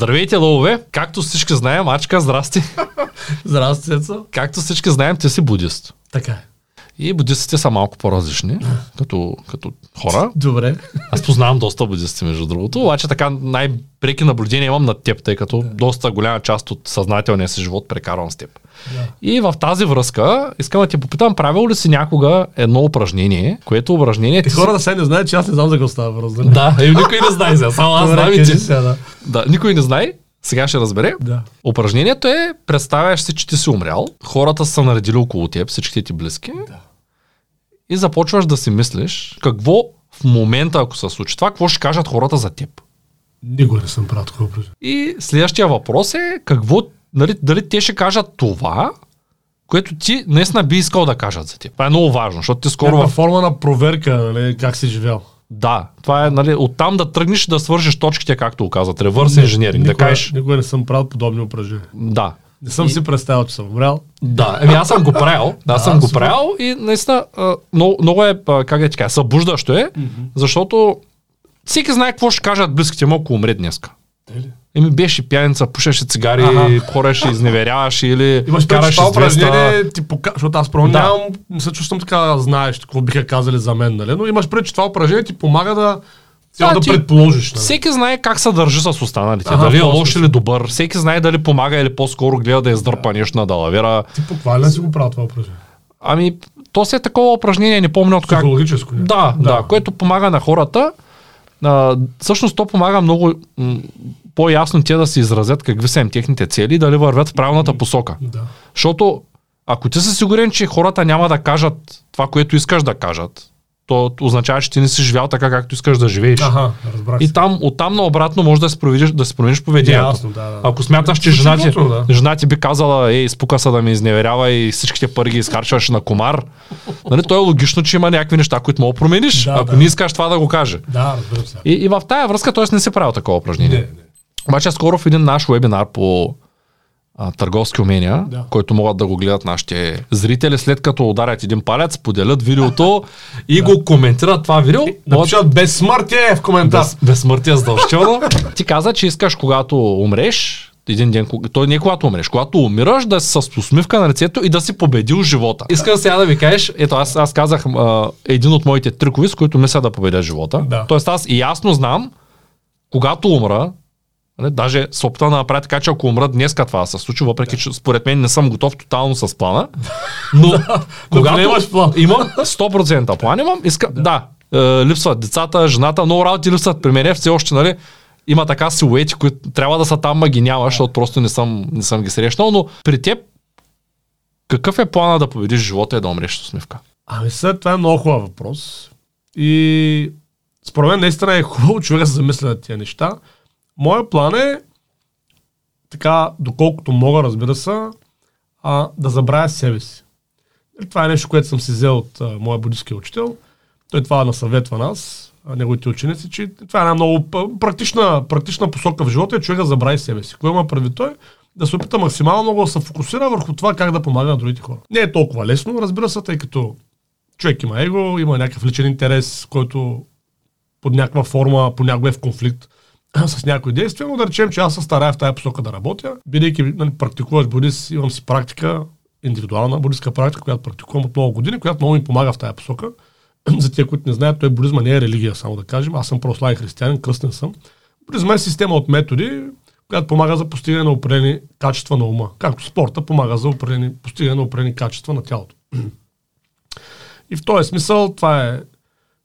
Здравейте, лъвове! Както всички знаем, Ачка, здрасти! Здрасти, Цецо. Както всички знаем, ти си будист. Така е. И будистите са малко по-различни, като, като хора. Добре. Аз познавам доста будисти, между другото, обаче така най-преки наблюдения имам над теб, тъй като доста голяма част от съзнателния си живот прекарвам с теб. Да. И в тази връзка искам да ти попитам, правил ли си някога едно упражнение, което упражнение Ти ти си... хора да се не знаят, че аз не знам за какво става въпрос. нали? Да, и никой не знае сега, само аз знам и ти. сега, да. Да, никой не знае, сега ще разбере. Да. Упражнението е, представяш си, че ти си умрял, хората са наредили около теб, всичките ти близки, Да. И започваш да си мислиш какво в момента, ако се случи това, какво ще кажат хората за теб. Никога не съм правил такова. И следващия въпрос е какво, нали, дали те ще кажат това, което ти наистина би искал да кажат за теб. Това е много важно, защото ти скоро Някаква в... форма на проверка, нали, как си живял. Да, това е нали, оттам да тръгнеш да свържеш точките, както го казват, ревърс инженеринг, да кажеш никога не съм правил подобни упражнения. да. Не съм си представил, че съм умрял. Да, еми аз съм го правил. Да, аз съм го правил и наистина а, много, много е, а, как да ти кажа, събуждащо е, защото всеки знае какво ще кажат близките му, ако умре днеска. Еми беше пияница, пушеше цигари, Аха. хореше, изневеряваше или Имаш караше това с 200. упражнение ти пока... Защото аз просто Да. нямам, не се чувствам така знаеш какво биха казали за мен, нали? Но имаш предвид, че това упражнение ти помага да, цяло да, ти- предположиш. Нали? Всеки знае как се държи с останалите. Ага, дали е лош или добър. Всеки знае дали помага или по-скоро гледа да издърпа нещо на далавера. Ти ли си го правил това упражнение? Ами, то си е такова упражнение, не помня от как. Психологическо. не? Да, да, да, което помага на хората. А, всъщност то помага много м, по-ясно те да си изразят какви са им техните цели и дали вървят в правилната посока. Да. Защото ако ти си сигурен, че хората няма да кажат това, което искаш да кажат, то означава, че ти не си живял така, както искаш да живееш. Аха, разбрах И там, оттам наобратно може да си промениш, да си промениш поведението. Ясно, да, да. Ако смяташ, че Звучи жена ти, да. жена ти би казала, ей, спука се да ме изневерява и всичките пари ги изхарчваш на комар, нали, то е логично, че има някакви неща, които мога промениш, Да, ако да. не искаш това да го каже. Да, разбирам се. И, и в тая връзка, т.е. не си правил такова упражнение. Не, не. Обаче скоро в един наш вебинар по а, търговски умения, Да. който могат да го гледат нашите зрители, след като ударят един палец, поделят видеото и го коментират това видео, могат Напишат безсмъртие в коментар. без, безсмъртие задължително. Ти каза, че искаш когато умреш, един ден, той не е когато умреш, когато умираш, да си с усмивка на лицето и да си победил живота. Искам сега да ви кажеш, ето аз, аз казах а, един от моите трикови, с които мисля да победя живота. Да. Тоест аз и ясно знам, когато умра, даже се опитвам да направя така, че ако умра днес това се случи, въпреки че според мен не съм готов тотално с плана, но когато имаш план. имам 100% план, имам, иска, да, е, липсват децата, жената, много работи липсват при мен, все още, нали, има така силуети, които трябва да са там, ма ги няма, защото просто не съм, не съм ги срещнал, но при теб какъв е плана да победиш живота и да умреш с усмивка? Ами след това е много хубав въпрос. И според мен наистина е хубаво човек да замисля на тия неща. Моя план е така, доколкото мога, разбира се, а, да забравя себе си. Това е нещо, което съм си взел от а, моя буддийски учител. Той това насъветва нас, а, неговите ученици, че това е една много практична, практична посока в живота и човек да забрави себе си. Кое има прави той? Да се опита максимално много да се фокусира върху това как да помага на другите хора. Не е толкова лесно, разбира се, тъй като човек има его, има някакъв личен интерес, който под някаква форма понякога е в конфликт с някои действия, но да речем, че аз се старая в тази посока да работя. Бидейки нали, практикуваш будист, имам си практика, индивидуална будистка практика, която практикувам от много години, която много ми помага в тази посока. За тия, които не знаят, той будизма не е религия, само да кажем. Аз съм православен християнин, кръстен съм. Будизма е система от методи, която помага за постигане на определени качества на ума. Както спорта помага за постигане на определени качества на тялото. И в този смисъл това е,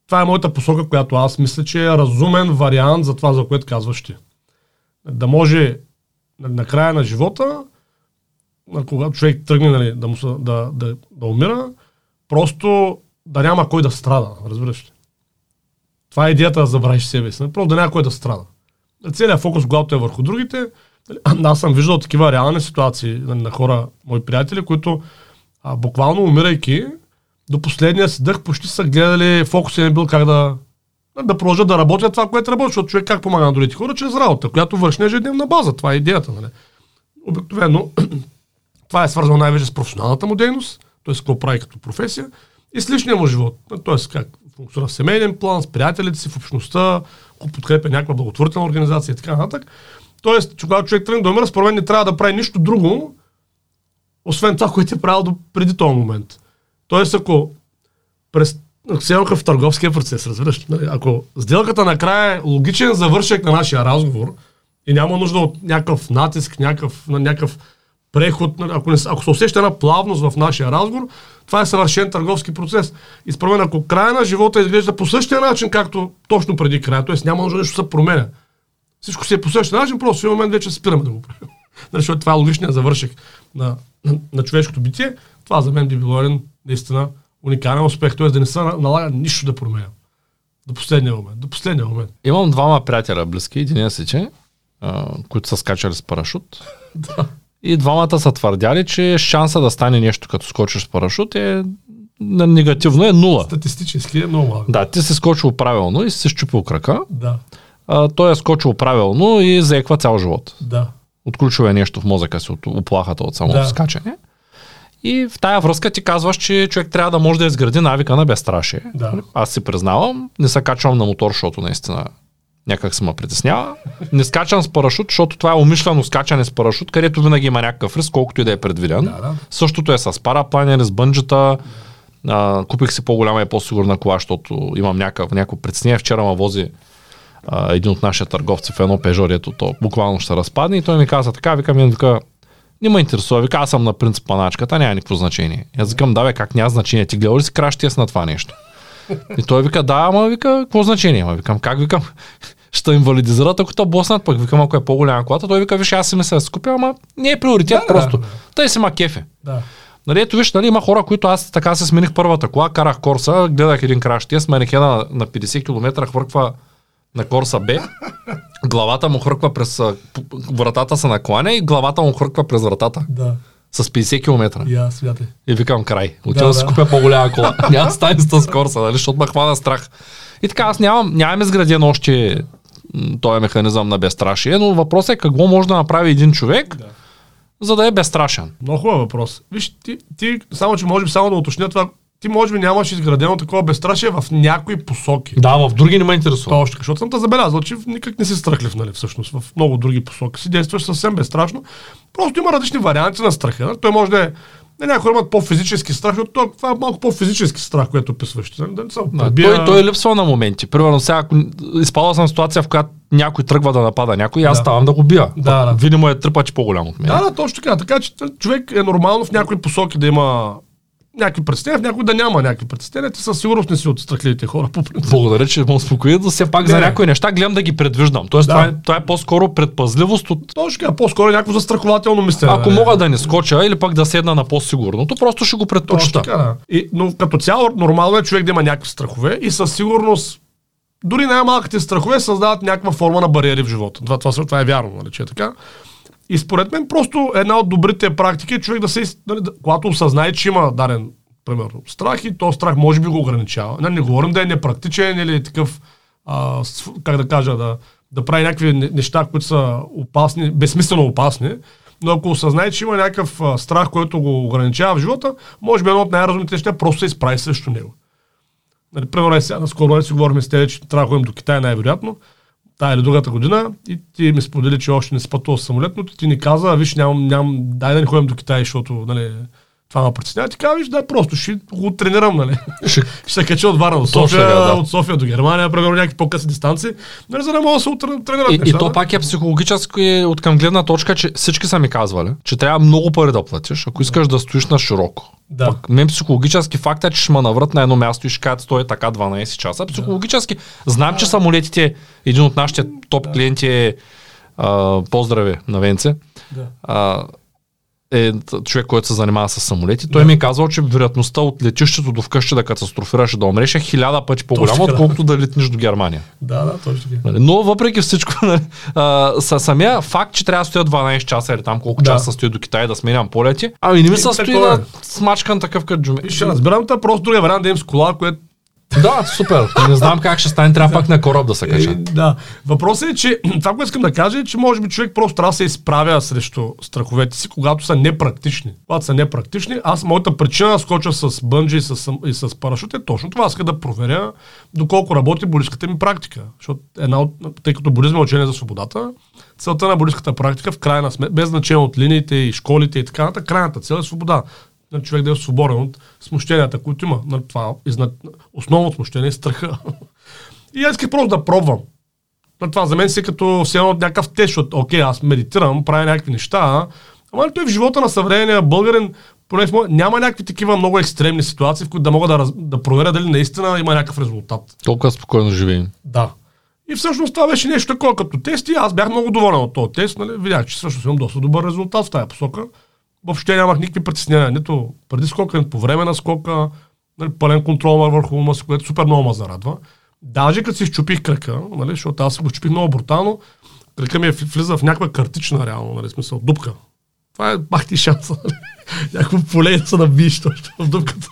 това е моята посока, която аз мисля, че е разумен вариант за това, за което казваш ти. Да може на, края на живота, когато човек тръгне нали, да, му, да, да, да умира, просто да няма кой да страда, разбираш ли? Това е идеята да забравиш себе си. нали? Просто да няма кой да страда. Целият фокус, когато е върху другите, нали, аз съм виждал такива реални ситуации нали, на хора, мои приятели, които а, буквално умирайки, до последния си дъх почти са гледали, фокусът им е бил как да, да продължат да работят това, което работят, защото човек как помага на другите хора, чрез работа, която върши на ежедневна база. Това е идеята. Нали? Обикновено това е свързано най-вече с професионалната му дейност, т.е. какво прави като професия, и с личния му живот. Т.е. как функционира в семейен план, с приятелите си, в общността, ако подкрепя някаква благотворителна организация и така нататък. Тоест, когато човек тръгне да умира, според мен не трябва да прави нищо друго, освен това, което е правил до преди този момент. Тоест, ако през в търговския процес, разбираш. Нали, Ако сделката накрая е логичен завършек на нашия разговор и няма нужда от някакъв натиск, някакъв, някакъв преход, нали, ако, не, ако се усеща една плавност в нашия разговор, това е съвършен търговски процес. И според мен, ако края на живота изглежда по същия начин, както точно преди края, т.е. няма нужда нещо да се променя. Всичко си е по същия начин, просто в един момент вече спираме да го правим. Нали, Защото това е логичният завършек на, на, на човешкото битие. Това за мен би било един наистина уникален успех, т.е. да не се на- налага нищо да променя. До последния момент. До последния момент. Имам двама приятеля близки, един си, че, а, които са скачали с парашут. Да. И двамата са твърдяли, че шанса да стане нещо като скочиш с парашут е н- негативно е нула. Статистически е много малък. Да, ти си скочил правилно и си се щупил крака. Да. А, той е скочил правилно и заеква цял живот. Да. Отключил е нещо в мозъка си от оплахата от самото Да. скачане. И в тая връзка ти казваш, че човек трябва да може да изгради навика на безстрашие. Да. Аз си признавам, не се качвам на мотор, защото наистина някак се ме притеснява. Не скачам с парашут, защото това е умишлено скачане с парашут, където винаги има някакъв риск, колкото и да е предвиден. Да, да. Същото е с парапланери, с бънджета. А, купих си по-голяма и по-сигурна кола, защото имам някакъв, някакво притеснение. Вчера ме вози а, един от нашите търговци в едно пежо, дето то буквално ще разпадне и той ми каза така, вика ми, вика, не ме интересува, вика, аз съм на принцип паначката, няма никакво значение. Аз викам, да бе, как няма значение, ти гледал ли си кращия с на това нещо? И той вика, да, ама вика, какво значение? Ама викам, как викам? Ще инвалидизират, ако то боснат, пък викам, ако е по-голяма колата, той вика, виж, аз си мисля да си купя, ама не е приоритет Да, просто. да. Той си ма кефе. Да. Нали, ето виж, нали, има хора, които аз така се смених първата кола, карах Корса, гледах един краш, с манекена на, на 50 км хвърква на Корса Б, главата му хвърква през вратата се накланя и главата му хвърква през вратата Да. с 50 км. Аз, смятай. И викам край. Отивам да, Да, си купя по-голяма кола. Няма стане с Корса, нали, защото ме хвана страх. И така, аз нямам, нямам изграден още този механизъм на безстрашие, но въпросът е какво може да направи един човек, Да. за да е безстрашен. Много хубав въпрос. Виж, ти, ти, само че може би само да уточня това, ти може би нямаш изградено такова безстрашие в някои посоки. Да, в други не ме интересува. Точно, защото съм те забелязал, че никак не си страхлив, нали, всъщност, в много други посоки си действаш съвсем безстрашно. Просто има различни варианти на страха. Нали? Той може да е не, някои имат по-физически страх, защото това- е малко по-физически страх, което описваш. Нали? Да не Да, той, той липсва на моменти. Примерно сега, ако изпадал съм ситуация, в която някой тръгва да напада някой, аз Да. ставам да го бия. Да, да. Видимо е пъти по-голям от мен. Да, да, точно така. Така че човек е нормално в някои посоки да има някакви представения, в някои да няма някакви представения. Ти със сигурност не си от страхливите хора по принцип. Благодаря, че ме успокои, но все пак за Не. някои неща гледам да ги предвиждам. Тоест, Да. това, е, това е по-скоро предпазливост от Точно така, по-скоро е някакво застрахователно мислене. ако мога да не скоча или пък да седна на по-сигурното, просто ще го предпочита. така, да. И, но като цяло нормално е човек да има някакви страхове и със сигурност дори най-малките страхове създават някаква форма на бариери в живота. Това, това, това е вярно, нали, че е така. И според мен просто една от добрите практики е човек да се, нали, да, когато осъзнае, че има даден, примерно, страх и то страх може би го ограничава. Не, не говорим да е непрактичен или е такъв, а, как да кажа, да, да прави някакви не- неща, които са опасни, безсмислено опасни, но ако осъзнае, че има някакъв страх, който го ограничава в живота, може би едно от най-разумните неща е просто се изправи срещу него. Нали, примерно е сега, наскоро си говорихме с тебе, че трябва да ходим до Китай най-вероятно, тая или другата година, и ти ми сподели, че още не си пътувал самолет, но ти ни каза, «А, виж, нямам, нямам, дай да не ходим до Китай, защото нали, притеснява. Ти казва, виж, дай просто, ще го тренирам, нали. Ще- ще се кача от Варна до София, така, да. от София до Германия, примерно някакви по-къси дистанции, нали, за да мога да се тренират И, и то пак е психологически от към гледна точка, че всички са ми казвали, че трябва много пари да платиш, ако искаш да стоиш на широко. Да. Пък мен психологически факт е, че ще ме наврат на едно място и ще кажат стои така 12 часа. Психологически знам, че самолетите, един от нашите топ клиенти е а, поздрави на Венце. Да. А, е човек, който се занимава с самолети. Той ми е казал, че вероятността от летището до вкъщи да катастрофираш и да умреш е хиляда пъти по-голяма, да. отколкото да летнеш до Германия. да, да, точно. Нали, Но въпреки всичко, нали, а, са самия факт, че трябва да стоя 12 часа или там колко Да. часа стои до Китай да сменям полети, ами не ми се стои такова е. на смачкан такъв като джуми. Ще разбирам, това просто другия вариант да им с кола, което Да, супер. Не знам как ще стане, трябва пак на кораб да се Е, кача. да. Въпросът е, че това, което искам да кажа е, че може би човек просто трябва да се изправя срещу страховете си, когато са непрактични. Когато са непрактични, аз моята причина да скоча с бънджи и с, и с парашут е точно това. Аз иска да проверя доколко работи буддийската ми практика. Защото една от, тъй като будизъм е учение за свободата, целта на буддийската практика в крайна сметка, без значение от линиите и школите и така нататък, крайната цел е свобода. На човек да е свободен от смущенията, които има. На това изна... основното смущение е страха. И аз исках просто да пробвам. На това за мен си е като все едно някакъв тест, защото, окей, аз медитирам, правя някакви неща, ама той в живота на съвременния българин, поне моя, няма някакви такива много екстремни ситуации, в които да мога да, раз, да проверя дали наистина има някакъв резултат. Толкова спокойно живеем. Да. И всъщност това беше нещо такова като тест и аз бях много доволен от този тест. Нали? Видях, че всъщност имам доста добър резултат в тази посока. Въобще нямах никакви притеснения, нито преди скока, нито по време на скока. Нали, пълен контрол върху ума си, което супер много ме зарадва. Даже като си щупих кръка, нали, защото аз го щупих много брутално, кръка ми е влиза в някаква картична реално, нали, смисъл, дупка. Това е бах ти шанса. Нали? Някакво поле да се набиеш в дупката.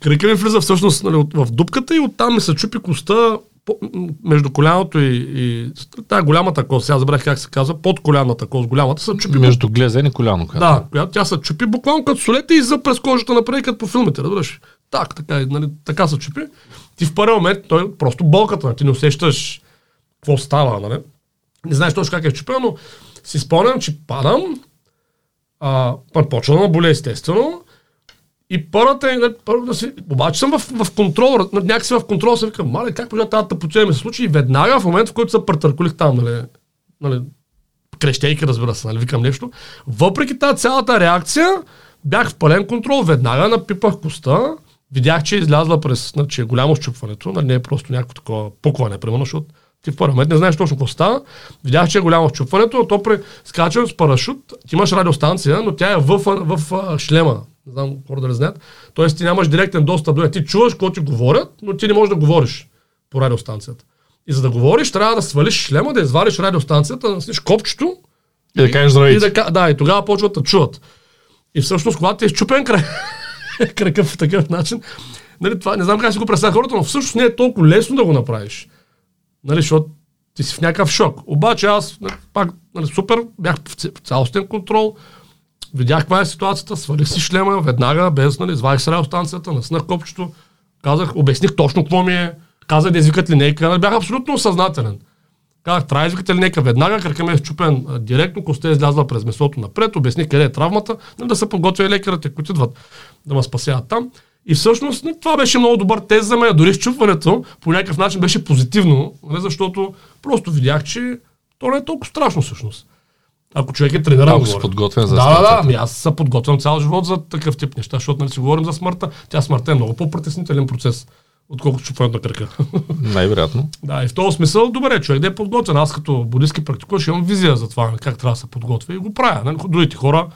Кръка ми влиза всъщност нали, в дупката и оттам ми се чупи коста по- между коляното и, и тая голямата кост, сега забравих как се казва, под коляната кост, голямата се чупи. Между глезен и коляно. казвам. Да, която тя се чупи буквално като солете и за през кожата напред, като по филмите, разбираш. Так, така, нали, така се чупи. Ти в първи момент, той просто болката, ти не усещаш какво става, нали? Не знаеш точно как е чупен, но си спомням, че падам, а, почва да ме боли естествено, и първата е, първо си, обаче съм в, в контрол, някакси в контрол, се викам, мале, как може тази тъпотия ми се случи и веднага в момента, в който се претъркулих там, нали, нали, крещейки, разбира се, нали, викам нещо. Въпреки тази цялата реакция, бях в пълен контрол, веднага напипах коста, видях, че е излязла през, значи е голямо щупването, нали, не е просто някакво такова пукване, примерно, защото ти в първи момент не знаеш точно какво става. Видях, че е голямо щупването, а то при скачане с парашут, ти имаш радиостанция, но тя е в, в, в, шлема. Не знам хора да не знаят. Тоест ти нямаш директен достъп до нея. Ти чуваш какво ти говорят, но ти не можеш да говориш по радиостанцията. И за да говориш, трябва да свалиш шлема, да извадиш радиостанцията, да насниш копчето И да кажеш и здравейте. да, ка- да, и тогава почват да чуват. И всъщност, когато ти е щупен край, кръка по такъв начин, нали, това, не знам как си го представя хората, но всъщност не е толкова лесно да го направиш. Нали, защото ти си в някакъв шок. Обаче аз нали, пак нали, супер, бях в цялостен контрол, видях каква е ситуацията, свалих си шлема веднага, без, нали, извадих с радиостанцията, наснах копчето, казах, обясних точно какво ми е, казах да извикат линейка, нали, бях абсолютно осъзнателен. Казах, трябва да извикате линейка веднага, крака ми е щупен директно, коста е излязла през месото напред, обясних къде е травмата, нали, да се подготвя лекарите, които идват да ме спасяват там. И всъщност нали, това беше много добър тест за мен. Дори счупването по някакъв начин беше позитивно, нали, защото просто видях, че то не е толкова страшно всъщност. Ако човек е трениран, Ако си подготвен за Да, да, да. Ами аз се подготвям цял живот за такъв тип неща, защото нали си говорим за смъртта. Тя смъртта е много по-притеснителен процес, отколкото чупването на кръка. Най-вероятно. Да, и в този смисъл, добре, човек да е подготвен. Аз като будистки практикуваш имам визия за това, как трябва да се подготвя и го правя. Нали? Другите хора,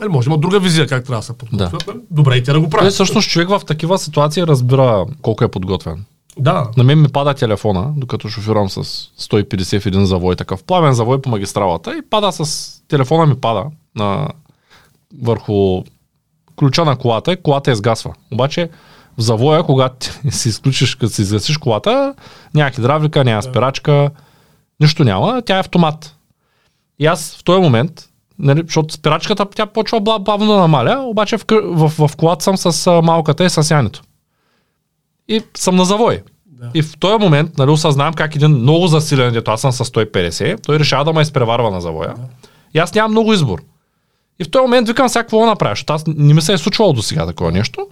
нали, може да имат друга визия как трябва да се подготвят. нали? Добре, и те да го Е, правят. всъщност човек в такива ситуации разбира колко е подготвен. Да, На мен ми пада телефона, докато шофирам с 150 в един завой, такъв плавен завой по магистралата и пада с... Телефона ми пада на... върху ключа на колата и колата изгасва. Обаче в завоя, когато си изключиш, като си изгасиш колата, няма хидравлика, няма спирачка, нищо няма, тя е автомат. И аз в този момент, нали, защото спирачката тя почва бавно да намаля, обаче в, в, в колата съм с малката и с янето. И съм на завой. Да. И в този момент нали, осъзнавам как един много засилен, дето аз съм с 150, той решава да ме изпреварва на завоя. И аз нямам много избор. И в този момент викам сега какво да направя, защото аз не ми се е случвало до сега такова нещо.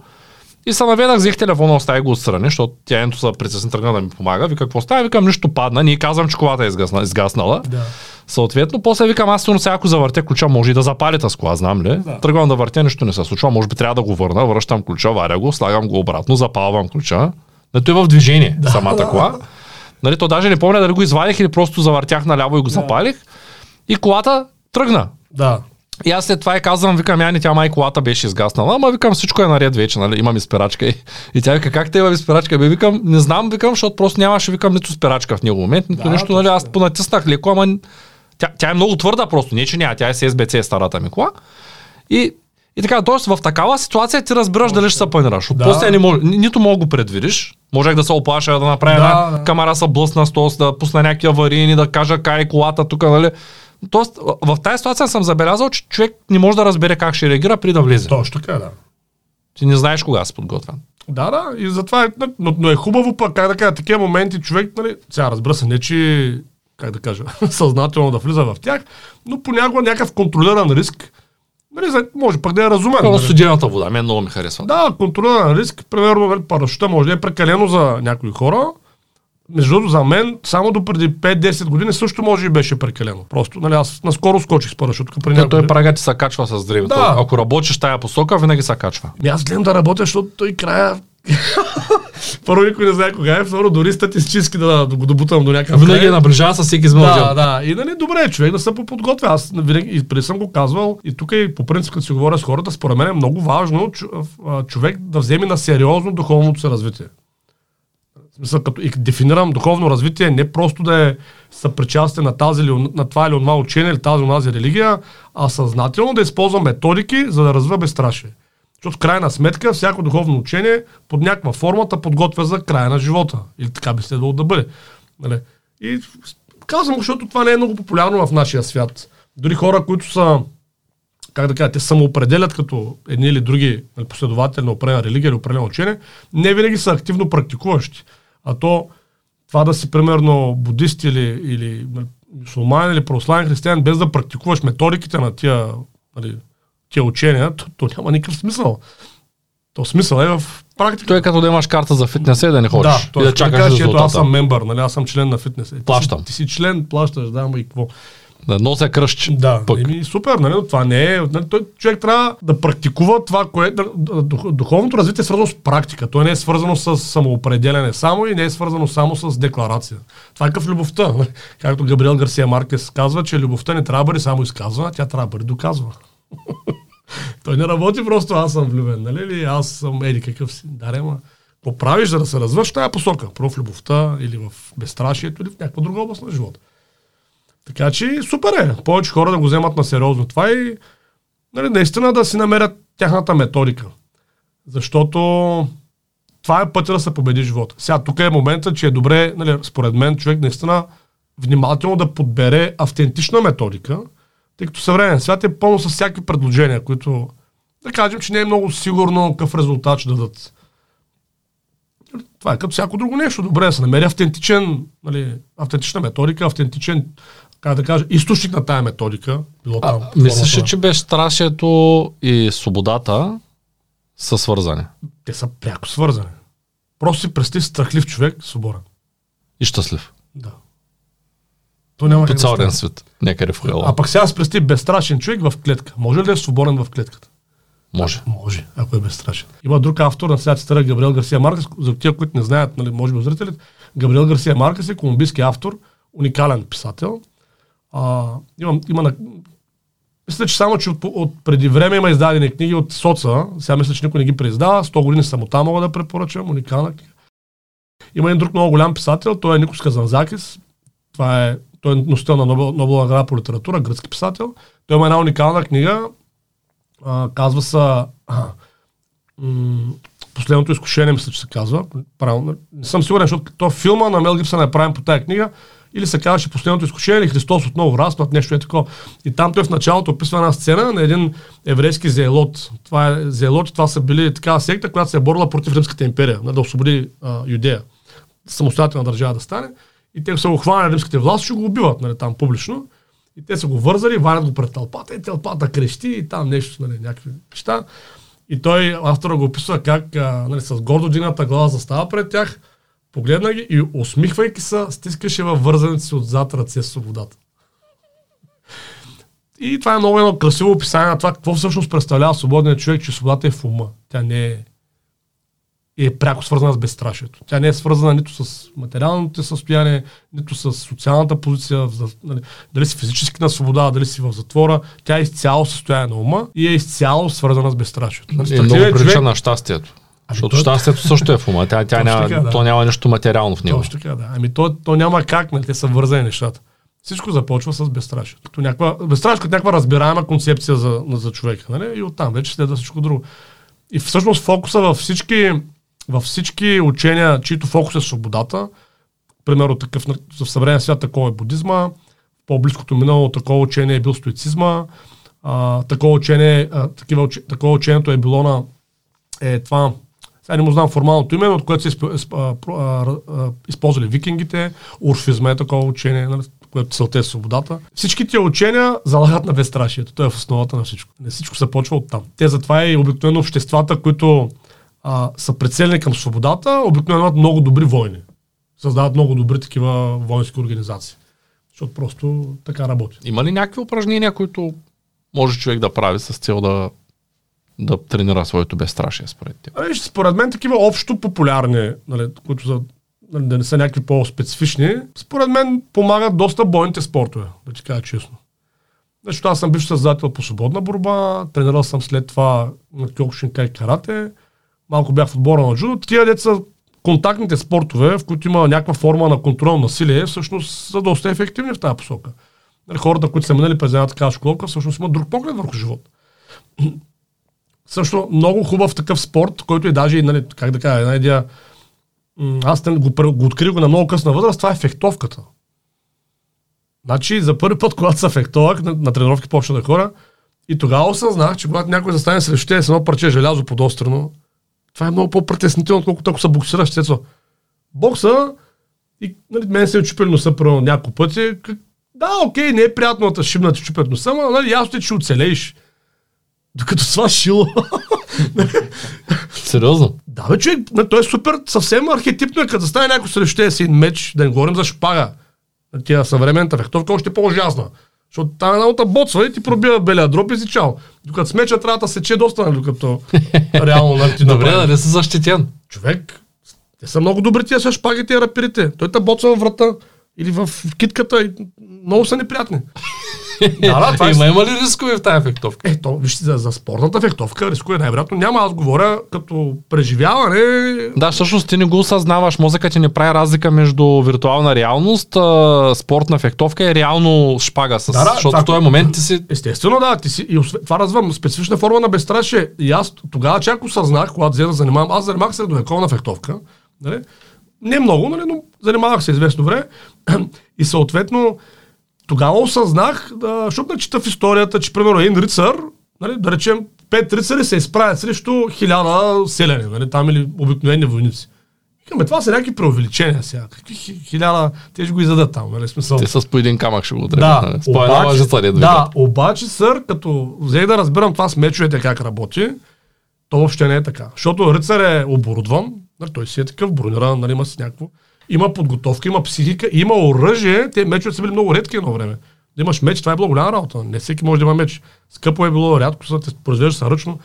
И се наведах, взех телефона, оставих го отстрани, защото тя ето са притесни тръгна да ми помага. Вика, какво става? Викам, нищо падна. Ние казвам, че колата е изгасна, изгаснала. да. Съответно, после викам, аз сигурно сега ако завъртя ключа, може и да запали тази кола, знам ли? Да. Тръгвам да въртя, нищо не се случва, може би трябва да го върна, връщам ключа, варя го, слагам го обратно, запалвам ключа. Да той е в движение, да, самата да. кола. Нали, то даже не помня дали го извадих или просто завъртях наляво и го запалих. И колата тръгна. Да. И аз след това и казвам, викам, Яни, тя май колата беше изгаснала, ама викам, всичко е наред вече, нали, имам и спирачка. И, и тя вика, как те има и спирачка? Бе, викам, не знам, викам, защото просто нямаше, викам, нито спирачка в него момент, нито Да, нещо, нали, аз понатиснах леко, ама тя, тя е много твърда просто, не че няма, тя е с SBC старата ми кола. И, И така, т.е. в такава ситуация ти разбираш дали ще се планираш. От Да. После не мож, ни- нито мога го предвидиш. Можех да се оплаша, да направя Да, една да. камера са блъсна с да пусна някакви аварийни, да кажа кай е колата тук, нали? Тоест, в тази ситуация съм забелязал, че човек не може да разбере как ще реагира при да влезе. Точно така, да. Ти не знаеш кога си подготвен. Да, да, и затова е, но, но е хубаво пък, как да кажа, такива моменти човек, нали, сега разбира се, не че, как да кажа, съзнателно да влиза в тях, но понякога някакъв контролиран риск, нали, може пък да е разумен. Пълно Нали. студената вода, мен много ми харесва. Да, контролиран риск, примерно нали, парашута може да е прекалено за някои хора. Между другото, за мен, само до преди 5-10 години също може и беше прекалено. Просто, нали, аз наскоро скочих с парашут. При някой той прага ти се качва с времето. Да. Ако работиш тая посока, винаги се качва. Ми аз гледам да работя, защото той края... Първо никой не знае кога е, второ дори статистически да, да го добутам до някакъв Винаги е наближава с всеки изминал Да, да. И нали, добре е човек да се поподготвя. Аз винаги, и преди съм го казвал, и тук и по принцип, като си говоря с хората, според мен е много важно човек да вземе на сериозно духовното си развитие. Смисъл, като и дефинирам духовно развитие, не просто да е съпричастен на, тази или, на това или онова учение или тази онази религия, а съзнателно да използва методики, за да развива безстрашие. Защото в крайна сметка всяко духовно учение под някаква форма те подготвя за края на живота. Или така би следвало да бъде. Нали? И казвам защото това не е много популярно в нашия свят. Дори хора, които са, как да кажа, те самоопределят като едни или други нали, последователи на определена религия или определено учение, не винаги са активно практикуващи. А то това да си примерно будист или, или нали, мусулманин или православен християн, без да практикуваш методиките на тия, нали, тия учения, то, то няма никакъв смисъл. То смисъл е в практика. Той е като да имаш карта за фитнес и да не ходиш. Да, и точно. да чакаш кажеш, ето аз съм мембър, нали, аз съм член на фитнес. Е, ти си- Плащам. Ти си член, плащаш, да, ама и какво. Да нося кръщ. Да, Пък. еми, супер, нали, това не е. Нали, той човек трябва да практикува това, което. Духовното развитие е свързано с практика. То не е свързано с самоопределяне само и не е свързано само с декларация. Това е като в любовта. нали. Както Габриел Гарсия Маркес казва, че любовта не трябва да бъде само изказвана, тя трябва да бъде доказвана. Той не работи просто аз съм влюбен, нали? Или аз съм еди какъв си. Да, ма. Какво правиш, за да се развъж в тая посока? Първо в любовта или в безстрашието или в някаква друга област на живота. Така че супер е. Повече хора да го вземат на сериозно това и нали, наистина да си намерят тяхната методика. Защото това е пътя да се победи живота. Сега тук е момента, че е добре, нали, според мен, човек наистина внимателно да подбере автентична методика, тъй като съвременен свят е пълно с всякакви предложения, които да кажем, че не е много сигурно какъв резултат ще дадат. Това е като всяко друго нещо. Добре да се намери автентичен, нали, автентична методика, автентичен, как да кажа, източник на тая методика. Било там, А, мислиш ли, че безстрашието и свободата са свързани? Те са пряко свързани. Просто си представи страхлив човек, свободен. И щастлив. Да. То няма По цял ден свет. Някъде в А хела. пък сега си представи безстрашен човек в клетка. Може ли да е свободен в клетката? Може. Може, ако е безстрашен. Има друг автор на сега цитира Габриел Гарсия Маркес, за тия, които не знаят, нали, може би зрителите, Габриел Гарсия Маркес е колумбийски автор, уникален писател. А, има, има на... Мисля, че само, че от, от, преди време има издадени книги от Соца, сега мисля, че никой не ги преиздава, 100 години самота мога да препоръчам, уникална книга. Има един друг много голям писател, той е Никос Казанзакис, това е, той е носител на Нобел, Нобелова награда по литература, гръцки писател. Той има една уникална книга, а, казва се Последното изкушение, мисля, че се казва. Правилно. Не съм сигурен, защото то филма на Мел Гибсън е направен по тая книга. Или се казваше Последното изкушение, или Христос отново разпад, нещо е такова. И там той в началото описва една сцена на един еврейски зеелот. Това е зеелоти, това са били такава секта, която се е борила против Римската империя, нали, да освободи а, Юдея. Самостоятелна държава да стане. И те са го хванали римските власти, ще го убиват нали, там публично. И те са го вързали, варят го пред тълпата и тълпата крещи и там нещо, нали, някакви неща. И той, автора го описва как а, нали, с гордо дигната глава застава пред тях, погледна ги и усмихвайки се, стискаше във вързаните си отзад ръце с свободата. И това е много едно красиво описание на това, какво всъщност представлява свободният човек, че свободата е в ума. Тя не е е пряко свързана с безстрашието. Тя не е свързана нито с материалното състояние, нито с социалната позиция, нали, дали си физически на свобода, дали си в затвора. Тя е изцяло състояние на ума и е изцяло свързана с безстрашието. Нали, И много прилича човек- на щастието. Защото то- щастието също е в ума. Тя, тя няма, така, да. То няма нищо материално в него. Точно така, да. Ами то, то няма как, нали, те са вързани нещата. Всичко започва с безстрашие. Като някаква, безстрашие като някаква разбираема концепция за, за човека. Нали? И оттам вече следва всичко друго. И всъщност фокуса във всички, във всички учения, чието фокус е свободата, примерно такъв в съвременния свят такова е будизма, по-близкото минало такова учение е бил стоицизма, а, такова, учение, а, такива, такова учението е било на е това, сега не му знам формалното име, от което се използвали викингите, урфизма е такова учение, нали, което целта е свободата. Всички тия учения залагат на безстрашието. Той е в основата на всичко. Не всичко се почва от там. Те затова и обикновено обществата, които а, са прицелени към свободата, обикновено имат много добри войни. Създават много добри такива воински организации. Защото просто така работи. Има ли някакви упражнения, които може човек да прави с цел да, да тренира своето безстрашие според теб? Ами, според мен такива общо популярни, нали, които са нали, да не са някакви по-специфични, според мен помагат доста бойните спортове, да ти кажа честно. Защото аз съм бивш създател по свободна борба, тренирал съм след това на Кьокушинкай карате, малко бях в отбора на джудо. Тия деца контактните спортове, в които има някаква форма на контрол на силие, всъщност са доста ефективни в тази посока. Нали, хората, които са минали през една такава школка, всъщност имат друг поглед върху живота. Също много хубав такъв спорт, който е даже, нали, как да кажа, една идея, аз го, го открих на много късна възраст, това е фехтовката. Значи, за първи път, когато се фехтовах, на, на тренировки почна да хора, и тогава осъзнах, че когато някой застане срещу теб с едно парче желязо подострено, това е много по-притеснително, отколкото ако се боксираш. Цецо. Бокса, и нали, мен се е чупили носа първо няколко пъти. Да, окей, не е приятно да шибна ти чупят носа, но нали, ясно е, че оцелееш. Докато това шило. Сериозно? Да, бе, човек, той е супер, съвсем архетипно е, като стане някой срещу си меч, да не говорим за шпага. Тя съвременната фехтовка още по-ужасна. Защото там една от боцва и ти пробива белия дроп и си чао. Докато смеча трябва да сече доста, нали, докато реално нали, ти Добре, да не си защитен. Човек, те са много добри тия са шпагите и рапирите. Той те боцва във врата или в китката и много са неприятни. да, да, това е има, е... има ли рискове в тази фехтовка? Ето, вижте, за, за спортната фехтовка рискове най-вероятно няма. Аз говоря като преживяване. Да, всъщност ти не го осъзнаваш. Мозъкът ти не прави разлика между виртуална реалност, а, спортна фехтовка и реално шпага. С, да, да, защото в този момент ти си... Естествено, да. Ти си, и това развъм специфична форма на безстрашие. И аз тогава чак осъзнах, когато взе да занимавам, аз занимавах средновековна фехтовка. Нали? Не много, нали, но занимавах се известно време. И съответно, тогава осъзнах, да, защото да чета в историята, че примерно един рицар, нали, да речем, пет рицари се изправят срещу хиляда селени, нали, там или обикновени войници. Викаме, това са някакви преувеличения сега. Какви хиляда, те ще го издадат там, нали смисъл. Те с по един камък ще го Да, нали? обаче, да, обаче, сър, като взех да разбирам това с мечовете как работи, то въобще не е така. Защото рицар е оборудван, нали, той си е такъв брониран, нали, има си някакво има подготовка, има психика, има оръжие. Те мечове са били много редки едно време. Да имаш меч, това е било голяма работа. Не всеки може да има меч. Скъпо е било, рядко се те произвеждаш ръчно.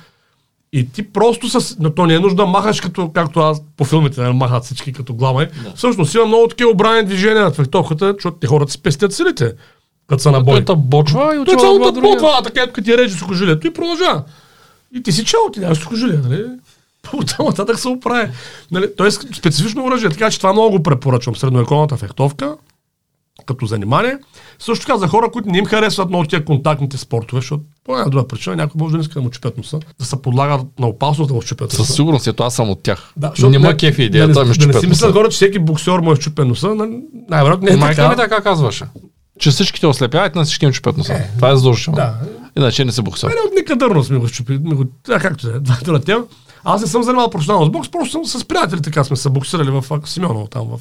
И ти просто с... Но то не е нужда да махаш като, както аз по филмите да махат всички като глава. Да. Всъщност има много такива обрани движения на фехтовката, защото те хората си пестят силите. Като са на бой. Той бочва и отива Той цялото така като ти реже сухожилието и продължава. И ти си чао, ти нямаш сухожилие, нали? Оттам нататък се оправи. Нали, то е специфично оръжие, така че това много го препоръчвам. Средновековната фехтовка, като занимание. Също така за хора, които не им харесват много тия контактните спортове, защото по една друга причина някой може да не иска да му чупят носа, да се подлагат на опасност да му чупят носа. Със сигурност, ето аз съм от тях. Да, не ма кефи идеята да, ми да не си мислят хора, че всеки боксер му е щупен носа, най-вероятно не е Майка така. ми така казваше. Че всичките ослепяват, на всички им чупят носа. Е, това е задължително. Да. Иначе не се боксер. Мене от некадърност ми го чупи. Ми го, а, както е, това е тема. Аз не съм занимавал професионално с бокс, просто съм с приятели, така сме се боксирали в Симеоново, там в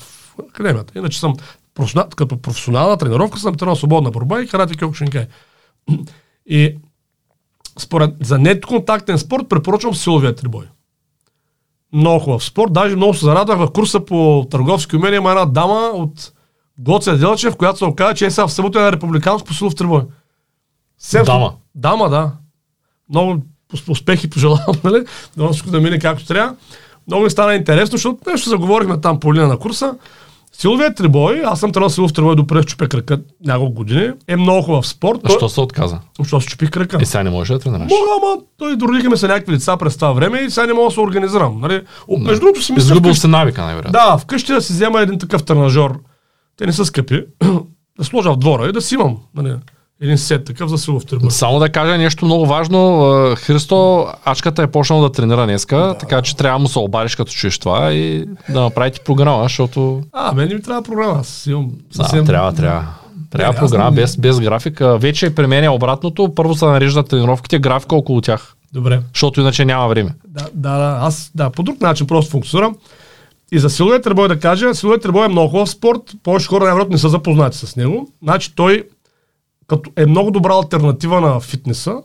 академията. Иначе съм професионал, като професионална тренировка, съм тренирал свободна борба и карате кьокушинкай. И според, за неконтактен спорт препоръчвам силовия трибой. Много хубав спорт. Даже много се зарадвах в курса по търговски умения. Има една дама от Гоце Делчев, която се оказа, че е сега в събота на републиканско силов трибой. Дама. Дама, да. Много успехи пожелавам, нали? Да всичко да мине както трябва. Много ми стана интересно, защото нещо заговорихме там по линия на курса. Силовият трибой, аз съм тренал силов трибой до през чупя крака няколко години, е много хубав спорт. А що се отказа? Защото се чупи крака. И сега не можеш да тренираш. Мога, ама той дородиха ми се някакви деца през това време и сега не мога да се организирам. Нали? Да. Между другото си мисля. Изгубил се навика, най-вероятно. Да, вкъщи да си взема един такъв тренажер. Те не са скъпи. да сложа в двора и да си имам нали, един сет такъв за силов трибун. Само да кажа нещо много важно. Христо, ачката е почнал да тренира днеска, да, така че трябва да му се обадиш като чуеш това и да направите програма, защото... А, мен не ми трябва програма. Аз имам Да, съвсем... трябва, трябва. Трябва Не, аз програма не- без, без графика. Вече при мен е обратното. Първо се нареждат тренировките, графика около тях. Добре. Защото иначе няма време. Да, да, да, аз да, по друг начин просто функционирам. И за силовия требой да кажа, силовия требой е много хубав спорт, повече хора най-вероятно не са запознати с него. Значи той като е много добра альтернатива на фитнеса.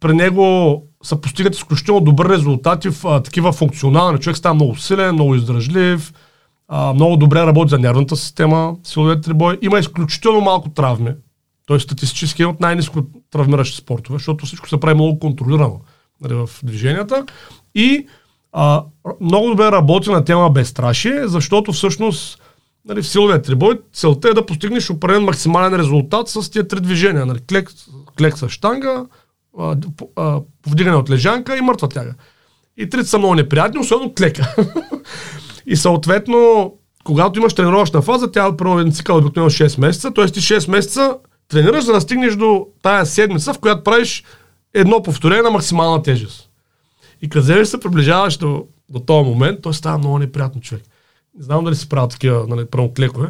При него се постигат изключително добри резултати в а, такива функционални. Човек става много силен, много издръжлив, а, много добре работи за нервната система, силовият трибой. Има изключително малко травми. Той е от най-низко травмиращи спортове, защото всичко се прави много контролирано нали, в движенията. И а, много добре работи на тема безстрашие, защото всъщност нали, в силовия трибой целта е да постигнеш определен максимален резултат с тия три движения. Нали, клек, клек с штанга, а, а, повдигане от лежанка и мъртва тяга. И трите са много неприятни, особено клека. и съответно, когато имаш тренировъчна фаза, тя е първо цикъл обикновено 6 месеца, т.е. ти 6 месеца тренираш, за да стигнеш до тая седмица, в която правиш едно повторение на максимална тежест. И вземеш се приближаваш до, до този момент, той става много неприятно човек. Не знам дали си правил такива, нали, първо клекове.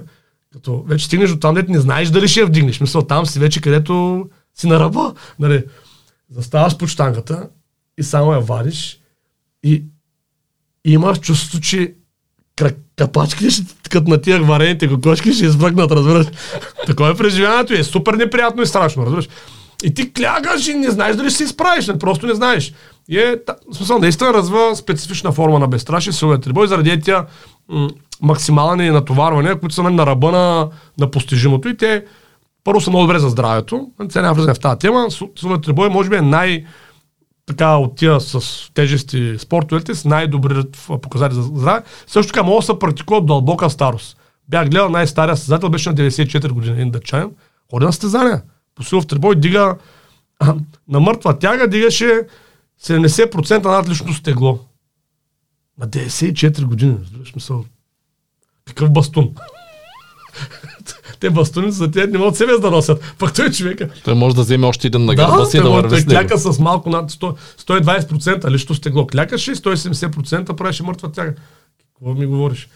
Като вече стигнеш до там, дето не знаеш дали ще я вдигнеш. Мисля, там си вече където си на ръба. Нали, заставаш под штангата и само я вадиш и, и имаш чувство, че кра- капачките ще, като на тия варените кокошки ще избръкнат, разбираш. Такова е преживяването е супер неприятно и страшно, разбираш. И ти клягаш и не знаеш дали ще се изправиш, не, просто не знаеш. И е, смисъл, наистина развива специфична форма на безстрашие, силовия трибой, заради тия м- максимални натоварвания, които са на ръба на, на постижимото и те първо са много добре за здравето. Сега няма влизане в тази тема. Су- Силовият трибой може би е най- така от тия с тежести спортовете с най-добри показатели за здраве. Също така може да се практикува дълбока старост. Бях гледал най-стария състезател, беше на 94 години, един дъчанин. Ходи на състезания. По силов трибой дига на мъртва тяга дигаше 70% над личното стегло. На 94 години. разбираш Мисъл, какъв бастун. Те бастуни за тях не могат себе да носят. Пък той човека. Той може да вземе още един на гърба си и той да върви той кляка с малко над 100, 120% лично стегло. Клякаше и 170% правеше мъртва тяга. Какво ми говориш?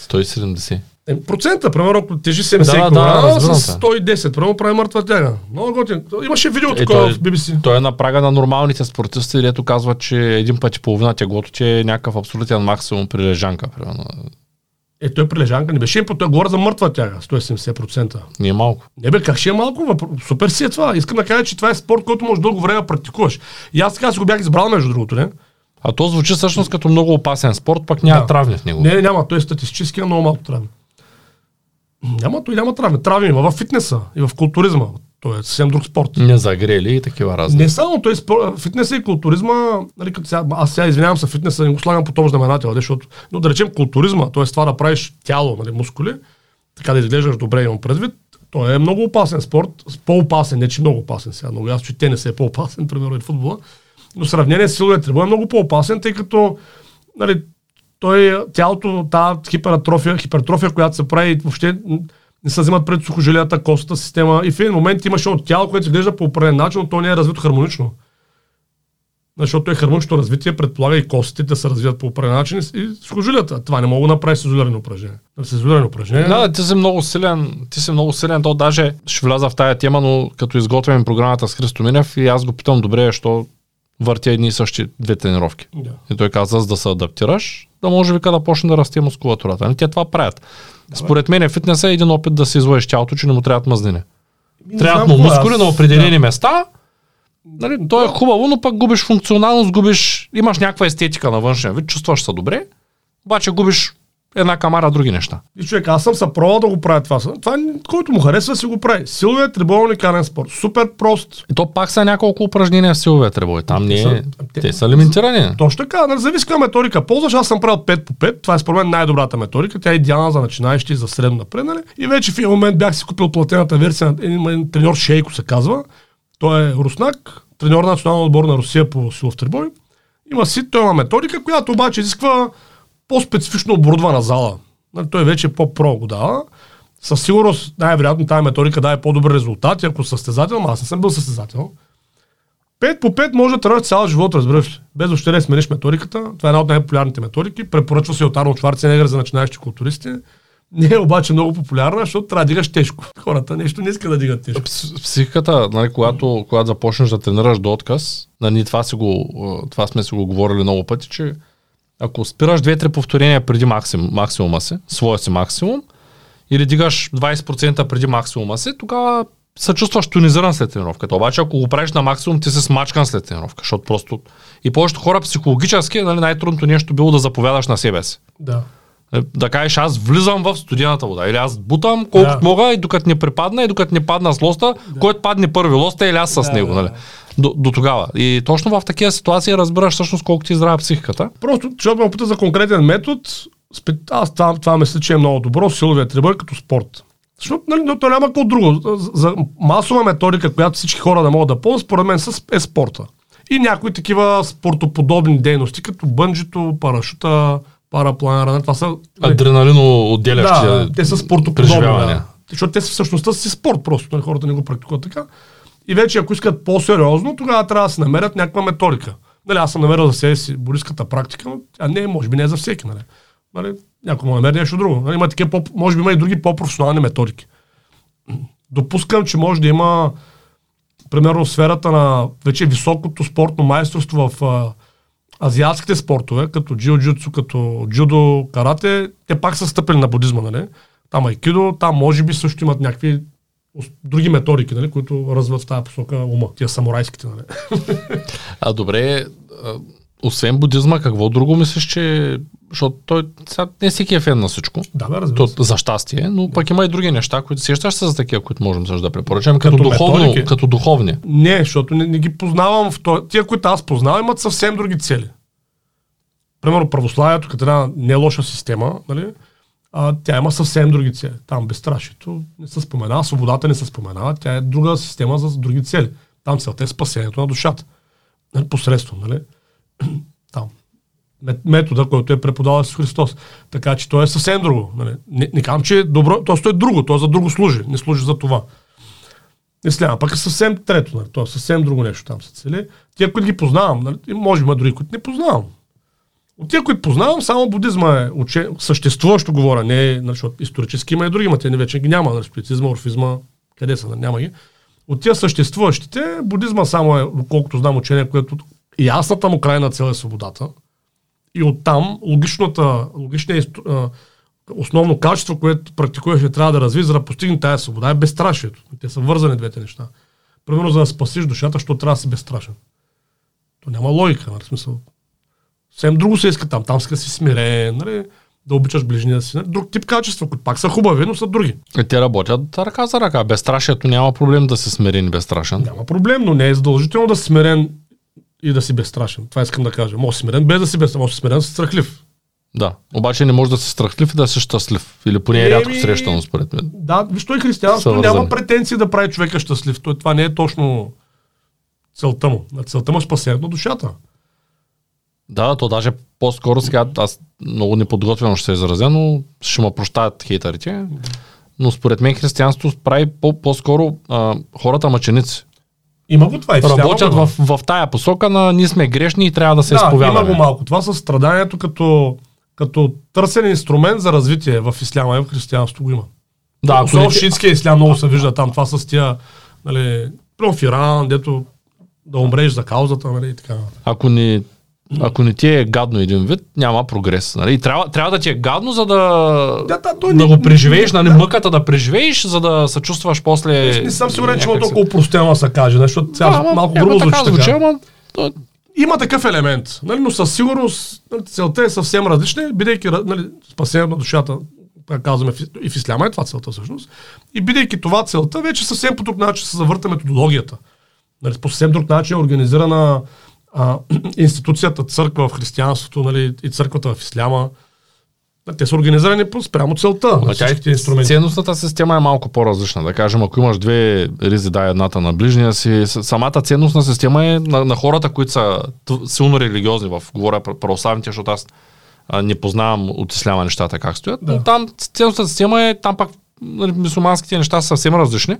170. Е, процента, примерно, ако тежи 70 Да, кг, да, с те. 110, примерно прави мъртва тяга. Много готин. Имаше видео Е, такова той- в BBC. Той е на прага на нормалните спортисти, дето казва, че един път и половина теглото, че е някакъв абсолютен максимум при лежанка. Примерно. Е, той при лежанка не беше, по той говоря за мъртва тяга, 170%. Не е малко. Не бе, как ще е малко? въпро- Супер си е това. Искам да кажа, че това е спорт, който може дълго време да практикуваш. И аз така си го бях избрал, между другото, не? А то звучи всъщност като много опасен спорт, пък няма Да. травми в него. Не, няма. Той е статистически на много малко травми. Няма, той няма травми. Травми има в фитнеса и в културизма. Той е съвсем друг спорт. Не загрели и такива разни. Не само той, спор- фитнеса и културизма, нали, като сега, аз сега извинявам се, фитнеса не го слагам по този знаменател, нали, защото, но да речем културизма, т.е. това да правиш тяло, нали, мускули, така да изглеждаш добре, имам предвид, той е много опасен спорт, по-опасен, не че много опасен сега, много ясно, че тенис е по-опасен, примерно и футбола, но сравнение с силовия трибой е много по-опасен, тъй като нали, той, тялото, тази хипертрофия, хипертрофия, която се прави, въобще не се взимат пред сухожилията, костата система. И в един момент имаше от тяло, което изглежда по определен начин, но то не е развито хармонично. Защото е хармонично развитие, предполага и костите да се развият по определен начин и- сухожилията. Това не мога да направи с изолирани упражнения. С изолирани упражнения. Да, ти си много силен, ти си много силен, то даже ще вляза в тая тема, но като изготвяме програмата с Христо Минев и аз го питам, добре, защо въртя едни и същи две тренировки. Да. И той каза, за да се адаптираш, да може вика да почне да расте мускулатурата. Нали, те това правят. Според мен фитнес е един опит да се излъеш тялото, че не му трябват мазнини. Не Трябват му мускули аз- на определени места. Нали, то е хубаво, но пък губиш функционалност, губиш, имаш някаква естетика на външния вид, чувстваш се добре, обаче губиш една камара други неща. И човек, аз съм се пробвал да го правя това. Това, който му харесва, си го прави. Силовия трибол уникален спорт. Супер прост. И то пак са няколко упражнения в силовия требой. Там не е, са- те- те са лимитирани. Точно така, нали, зависи каква методика ползваш. Аз съм правил 5 по 5. Това е според мен най-добрата методика. Тя е идеална за начинаещи и за средно напред. Нали? И вече в един момент бях си купил платената версия на един, един треньор Шейко се казва. Той е руснак, треньор на националния отбор на Русия по силов трибой. Има си, той има методика, която обаче изисква по-специфично оборудвана зала. Нали, той вече е по-про го дава. със сигурност най-вероятно тази методика дава по-добър резултат, ако състезател, ама аз не съм бил състезател. 5 по 5 може да тренираш цял живот, разбираш ли. Без въобще да смениш методиката. Това е една от най-популярните методики. Препоръчва се от Арнолд Шварценегър за начинаещи културисти. Не е обаче много популярна, защото трябва да дигаш тежко. Хората нещо не искат да дигат тежко. Психиката, нали, когато, когато започнеш да тренираш до отказ, нали, това, си го, това сме си го говорили много пъти, че ако спираш 2-3 повторения преди максим, максимума си, своя си максимум, или дигаш 20% преди максимума си, тогава се чувстваш тонизиран след тренировката. Обаче, ако го правиш на максимум, ти се смачкан след тренировка, защото просто... И повечето хора психологически, нали, най-трудното нещо било да заповядаш на себе си. Да. Е, Да кажеш, аз влизам в студената вода. Или аз бутам колкото Да. мога и докато не припадна и докато не падна с лоста, който падне първи лоста или аз с Да, него. да, Нали? да. До, до тогава. И точно в такива ситуации разбираш всъщност колко ти е здрава психиката. Просто, защото ме пита за конкретен метод, аз това, това мисля, че е много добро, силовия трибър като спорт. Защото нали, но то няма какво друго. За- За масова методика, която всички хора да могат да ползват, според мен е спорта. И някои такива спортоподобни дейности, като бънджито, парашута, парапланера. Това са... нали, Адреналино отделящи да, те са спортоподобни. Да. Защото те са всъщността си спорт просто, нали, хората не го практикуват така. И вече ако искат по-сериозно, тогава трябва да се намерят някаква методика. Нали, аз съм намерил за себе си бориската практика, но тя не е, може би не е за всеки. Нали. Нали, някой му намери нещо друго. Нали, има такива, може би има и други по-професионални методики. Допускам, че може да има примерно в сферата на вече високото спортно майсторство в а, азиатските спортове, като джиу-джитсу, като джудо, карате, те пак са стъпили на будизма, нали? Там айкидо, там може би също имат някакви други методики, нали, които развиват в тази посока ума, тия самурайските, нали? А добре, освен будизма, какво друго мислиш, че... Защото той сега не всеки е фен на всичко. Да, бе, разбира То, се. за щастие, но пък има и други неща, които сещаш се за такива, които можем също да препоръчам, като, Като духовно, методики? като духовни. Не, защото не, не ги познавам в то... Тия, които аз познавам, имат съвсем други цели. Примерно православието, като една не лоша система, нали? А, тя има съвсем други цели. Там безстрашието не се споменава, свободата не се споменава, тя е друга система за други цели. Там целта е спасението на душата. Нали? Посредством, нали? Там. Мет- Метода, който е преподал Исус Христос. Така че то е съвсем друго. Нали? Не, не казвам, че е добро, то е друго, то за друго служи, не служи за това. Исляма пък е съвсем трето, нали? то е съвсем друго нещо там се цели. Тия, които ги познавам, нали? може има други, които не познавам. От тия, които познавам, само будизма е уче... съществуващо говоря, не нали, защото исторически има и други, ма те вече ги няма, нали, спиритизма, орфизма, къде са, нали, няма ги. От тия съществуващите, будизма само е, колкото знам, учение, което ясната му крайна цел е свободата. И оттам логичната, логичният основно качество, което практикуваш и трябва да разви, за да постигне тази свобода, е безстрашието. Те са вързани двете неща. Примерно, за да спасиш душата, що трябва да си безстрашен. То няма логика, в смисъл. Съвсем друго се иска там. Там да си смирен, нали, да обичаш ближния си. Нали. Друг тип качества, които пак са хубави, но са други. Е, Те работят ръка за ръка. Безстрашието няма проблем да се смирен и безстрашен. Няма проблем, но не е задължително да си смирен и да си безстрашен. Това искам да кажа. Може смирен без да си безстрашен, може смирен си страхлив. Да. Обаче не може да си страхлив и да си щастлив. Или поне е рядко срещано според мен. Да, виж, той християнството Са вързани. няма претенции да прави човека щастлив. Той, това не е точно целта му. Целта му е спасението на душата. Да, то даже по-скоро сега, аз много неподготвено ще се изразя, но ще ме прощаят хейтерите. Но според мен християнството прави по- по-скоро а, хората мъченици. Има го това и Работят в, в тая посока на ние сме грешни и трябва да се да, изповядаме. има го малко. Това с страданието като, като търсен инструмент за развитие в исляма и в християнството го има. Да, ако Особено шиитския ислям много се вижда там. Това с тия, нали, в Иран, дето да умреш за каузата, нали, и така. ако не, ако не ти е гадно един вид, няма прогрес. Нали? И Трябва, трябва да ти е гадно, за да, Да, да, той да не- го преживееш, нали, да. мъката да преживееш, за да се чувстваш после... Не съм сигурен, че има толкова простено да се каже, защото сега Да, ама, малко ама грубо така звучи звучи, така. ама то- Има такъв елемент, нали, но със сигурност нали, целта е съвсем различна, бидейки нали, спасение на душата, как казваме, и в исляма е това целта всъщност. И бидейки това целта, вече съвсем по друг начин се завърта методологията. Нали, по съвсем друг начин е организирана а, институцията църква в християнството нали, и църквата в исляма. Те са организирани спрямо целта на тя всичките е, инструменти. ценностната система е малко по-различна. Да кажем, ако имаш две ризи, дай едната на ближния си, самата ценностна система е на, на хората, които са силно религиозни, в говоря пр- православните, защото аз а, не познавам от исляма нещата как стоят, Да. но там ценностната система е, там пак нали, мусулманските неща са съвсем различни.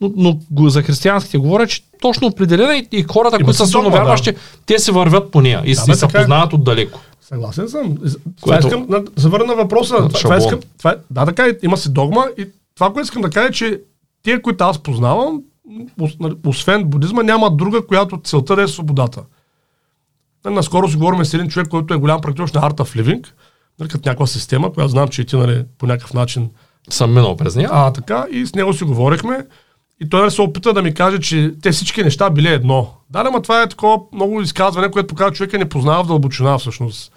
Но, но за християнските говоря, че точно определена и, и хората, които са силно вярващи, те се вървят по нея и, Да, да, бе, и се така е. познават отдалеко. Съгласен съм. Това Което- искам да завърна на въпроса. Това, това искам, това, е- да, така е, има си догма и това, което искам да кажа е, че тия, които аз познавам, нали, освен будизма, няма друга, която целта да е свободата. Нали, Наскоро си говорим с един човек, който е голям практик на Art of Living, нали, като някаква система, която знам, че и ти нали, по някакъв начин Съм минал през нея. а, така, и с него си говорихме. И той се опита да ми каже, че те всички неща били едно. Да, ама това е такова много изказване, което показва човека не познава в дълбочина всъщност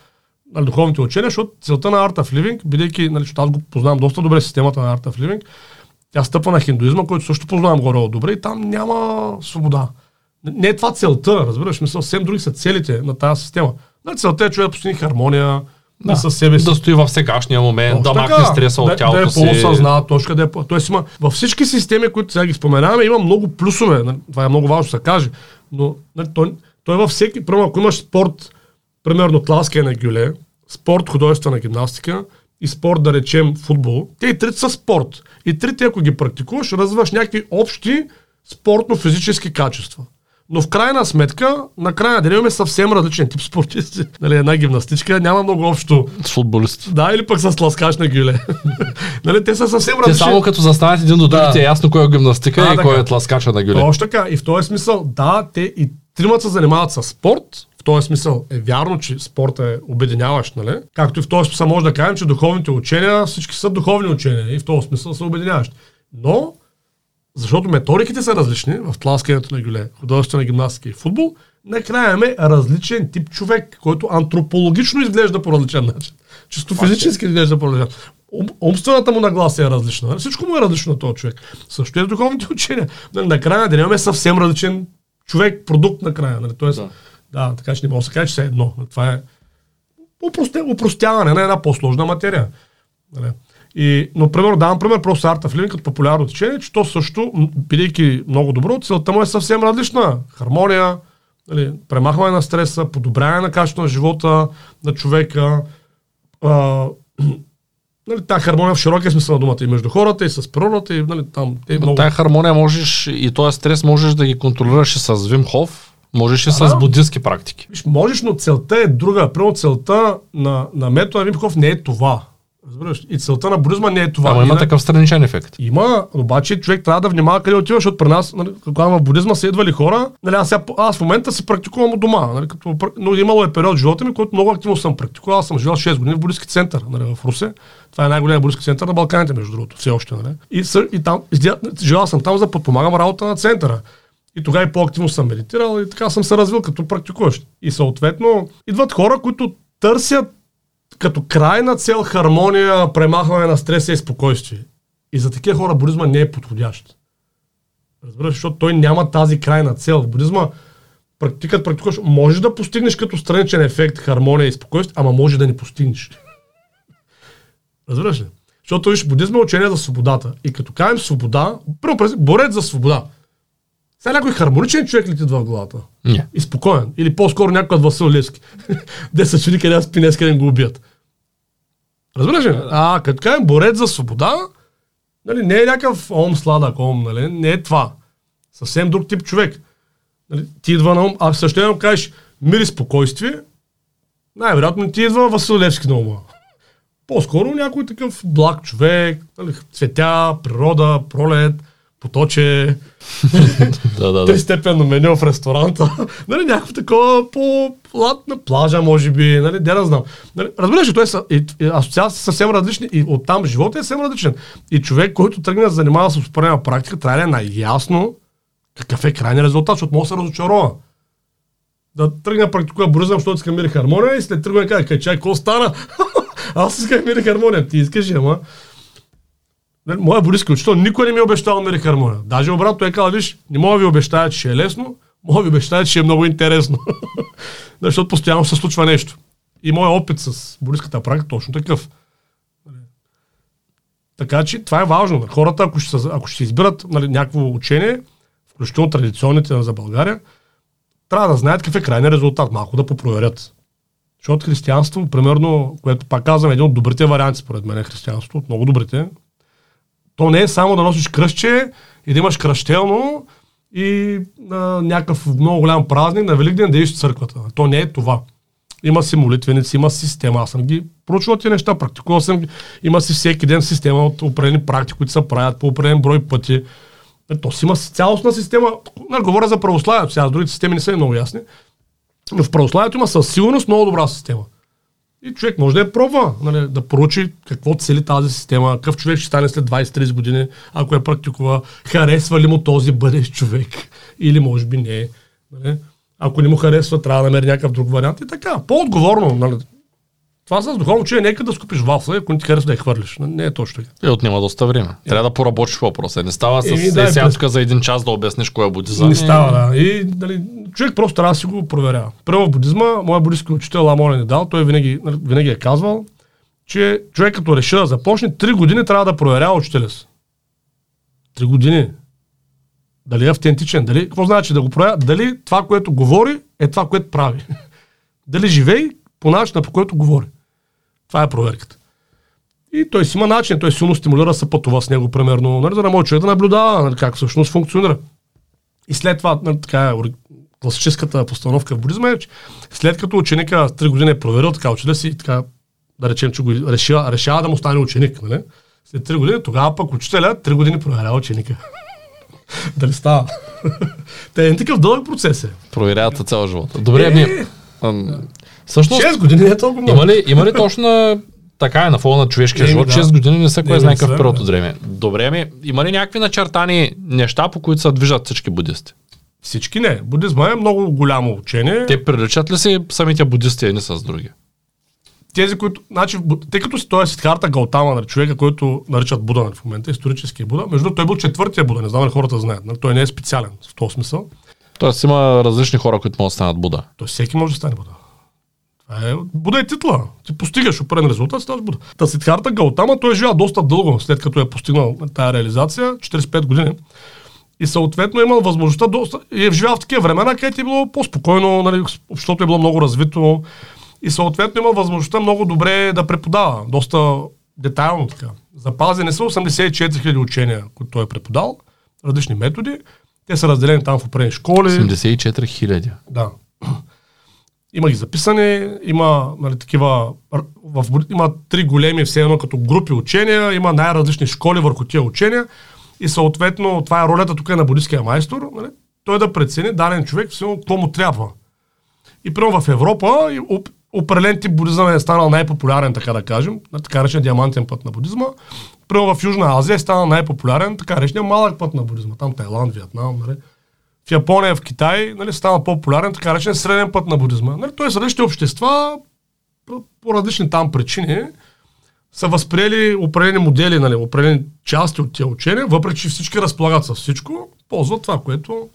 на духовните учения, защото целта на Art of Living, бидейки, нали, аз го познавам доста добре системата на Art of Living, тя стъпва на хиндуизма, който също познавам горе добре и там няма свобода. Не е това целта, разбираш, мисъл, съвсем други са целите на тази система. Нали, целта е човек да постигне хармония да, със себе си. да стои в сегашния момент, да Точно махне така. стреса да, от тялото да е си. по-осъзнат, точка да е по... Тоест има, във всички системи, които сега ги споменаваме, има много плюсове. нали, Това е много важно да се каже. Но нали, той, той във всеки, примерно, ако имаш спорт, примерно тласкане на гюле, спорт, художествена гимнастика и спорт, да речем, футбол, те и трите са спорт. И трите, ако ги практикуваш, развиваш някакви общи спортно-физически качества. Но в крайна сметка, на края деня имаме съвсем различен тип спортисти. Нали, една гимнастичка няма много общо С футболист. да, или пък с ласкаш на гюле. нали, те са съвсем Те различни. само като застанат един до друг, Да. е ясно кой е гимнастика Да, и така. кой е тласкача на гюле. Точно така. И в този смисъл, да, те и тримата се занимават с спорт. В този смисъл е вярно, че спорт е обединяващ, нали? Както и в този смисъл може да кажем, че духовните учения, всички са духовни учения и в този смисъл са обединяващи. Но, защото методиките са различни в тласкането на гюле, художествена гимнастика и футбол, накрая имаме различен тип човек, който антропологично изглежда по различен начин. Чисто физически изглежда по различен Ум, умствената му нагласа е различна. нали? Всичко му е различно на този човек. Също е духовните учения. Нали, Накрая на деня имаме съвсем различен човек, продукт накрая. Нали? Тоест, да. да, така че не мога да се каже, че все едно. Това е упростяване на една по-сложна материя. Нали? И, но, примерно, давам пример просто Art of Living като популярно течение, че то също, бидейки много добро, целта му е съвсем различна. Хармония, нали, премахване на стреса, подобряване на качеството на живота на човека, а, нали, тази хармония в широкия смисъл на думата и между хората, и с природата, и нали, там те много... Тая хармония можеш и този стрес можеш да ги контролираш и с Вимхов, можеш и с да. буддистски практики. Виж, можеш, но целта е друга. Примерно целта на, на метода Вимхов не е това. Разбираш? И целта на будизма не е това. Ама има такъв страничен ефект. Има, обаче човек трябва да внимава къде отива, защото при нас, нали, когато в будизма са идвали хора, нали, аз, сега, аз в момента си практикувам от дома, нали, като, но имало е период в живота ми, който много активно съм практикувал. Аз съм живял 6 години в будистски център нали, в Русе. Това е най-големият будистски център на Балканите, между другото, все още. Нали. И, съ, и там, живял съм там, за да подпомагам работа на центъра. И тогава и по-активно съм медитирал и така съм се развил като практикуващ. И съответно идват хора, които търсят като крайна цел хармония, премахване на стреса и спокойствие. И за такива хора будизма не е подходящ. Разбираш, защото той няма тази крайна цел. В будизма практикът практикуваш, можеш да постигнеш като страничен ефект хармония и спокойствие, ама може да не постигнеш. Разбираш ли? Защото виж, будизма е учение за свободата. И като кажем свобода, първо борец за свобода. Сега някой хармоничен човек ли ти идва в главата? Не. И спокоен. Или по-скоро някой от Васил Левски. Де се чуди къде спи днес, къде го убият. Разбираш ли? А, като кажем борец за свобода, нали, не е някакъв ом сладък ом, нали, не е това. Съвсем друг тип човек. Нали, ти идва на ум, а също време кажеш мир и спокойствие, най-вероятно ти идва Васил Левски на ума. По-скоро някой такъв благ човек, нали, цветя, природа, пролет, поточе, Да, да, да. тристепенно меню в ресторанта. нали, някакво такова по лад на плажа, може би, нали, де да знам. Нали, разбираш, ли, той и асоциации са съвсем различни и оттам живота е съвсем различен. И човек, който тръгне да се занимава с успорена практика, трябва да е наясно какъв е крайният резултат, защото може да се разочарова. Да тръгне да практикува будизъм, защото иска мир и хармония и след да каже, чай, какво стана? Аз исках мир и хармония. Ти искаш, ама Моя будистки учител никой не ми е обещал мир хармония. Даже обратно е казал, виж, не мога да ви обещая, че е лесно, мога ви обещая, че е много интересно. Защото постоянно се случва нещо. И моят опит с будистката практика е точно такъв. Така че това е важно. Хората, ако ще, ако ще избират нали, някакво учение, включително традиционните за България, трябва да знаят какъв е крайният резултат, малко да попроверят. Защото християнство, примерно, което пак казвам, е един от добрите варианти, според мен е християнство, от много добрите, То не е само да носиш кръстче и да имаш кръщелно и на някакъв много голям празник на Великден да идиш в църквата. То не е това. Има си молитвеници, има система. Аз съм ги проучвал тези неща, практикувал съм ги. Има си всеки ден система от определени практики, които се правят по определен брой пъти. Е, То си има цялостна система. Не говоря за православието, сега другите системи не са много ясни. Но в православието има със сигурност много добра система. И човек може да я пробва, нали, да проучи какво цели тази система, какъв човек ще стане след 20-30 години, ако я практикува, харесва ли му този бъдещ човек или може би не. Нали. Ако не му харесва, трябва да намери някакъв друг вариант и така. По-отговорно. Нали. Това с духовно учение нека да скупиш вафла, ако не ти харесва да я хвърлиш. Не е точно така. И отнема доста време. Трябва да поработиш по въпроса. Не става с да, е, е, сега през- тук за един час да обясниш кой е будизъм. Не и- става, да. И нали, човек просто трябва да си го проверява. Първо в будизма, моят будистки учител Ламолен е дал, той винаги, нали, винаги е казвал, че човек като реши да започне, 3 години трябва да проверява учителя си. 3 години. Дали е автентичен, дали, какво значи да го проверява, дали това, което говори, е това, което прави. дали живей по начина, по който говори. Това е проверката. И той си има начин, той силно стимулира се пътува с него, примерно, нали, за да може човек да наблюдава нали, как всъщност функционира. И след това, нали, така е, класическата постановка в будизма е, че след като ученика 3 години е проверил така учителя си, така, да речем, че го решава, решава да му стане ученик, нали? След 3 години, тогава пък учителя 3 години проверява ученика. Дали става? Те е такъв дълъг процес е. Проверяват цял живот. Добре, ми. Е, ам, Всъщност, 6 години е толкова много. има ли, има ли точно на така е на фона на човешкия живот, да. 6 години не са кой Не, знае какъв период да. от време. Добре ми, има ли някакви начертани неща, по които се движат всички будисти? Всички не. Будизма е много голямо учение. Те приличат ли си самите будисти едни с други? тези, които, значи, в тъй като си той е Сидхарта Галтама, нали, човека, който наричат Буда нали, в момента, исторически Буда, между другото той бил четвъртия Буда, не знам дали хората знаят, нали, той не е специален в този смисъл, Тоест има различни хора, които могат да станат Буда. той всеки може да стане Буда. Е, Буда е титла. Ти постигаш определен резултат, ставаш Буда. Та Сидхарта Галтама, той е живял доста дълго, след като е постигнал тази реализация, 45 години. И съответно е имал възможността доста, и е живял в такива времена, където е било по-спокойно, нали, обществото е било много развито. И съответно има възможността много добре да преподава, доста детайлно така. Запазени са 84 000 учения, които той е преподал, различни методи. Те са разделени там в определени школи. 84 хиляди. Да. Има ги записани, има нали, такива, в, има три големи все едно като групи учения, има най-различни школи върху тия учения и съответно това е ролята тук е на будистския майстор, нали, той да прецени даден човек все какво му трябва. И примерно в Европа определен тип будизъм е станал най-популярен, така да кажем, така наречен диамантен път на будизма. Примерно в Южна Азия е станал най-популярен, така наречен малък път на будизма. Там Тайланд, Виетнам, нали. В Япония, в Китай, нали, стана по-популярен, така наречен среден път на будизма. Нали, Тоест различни общества по, различни там причини са възприели определени модели, нали, определени части от тия учения, въпреки че всички разполагат с всичко, ползват това, което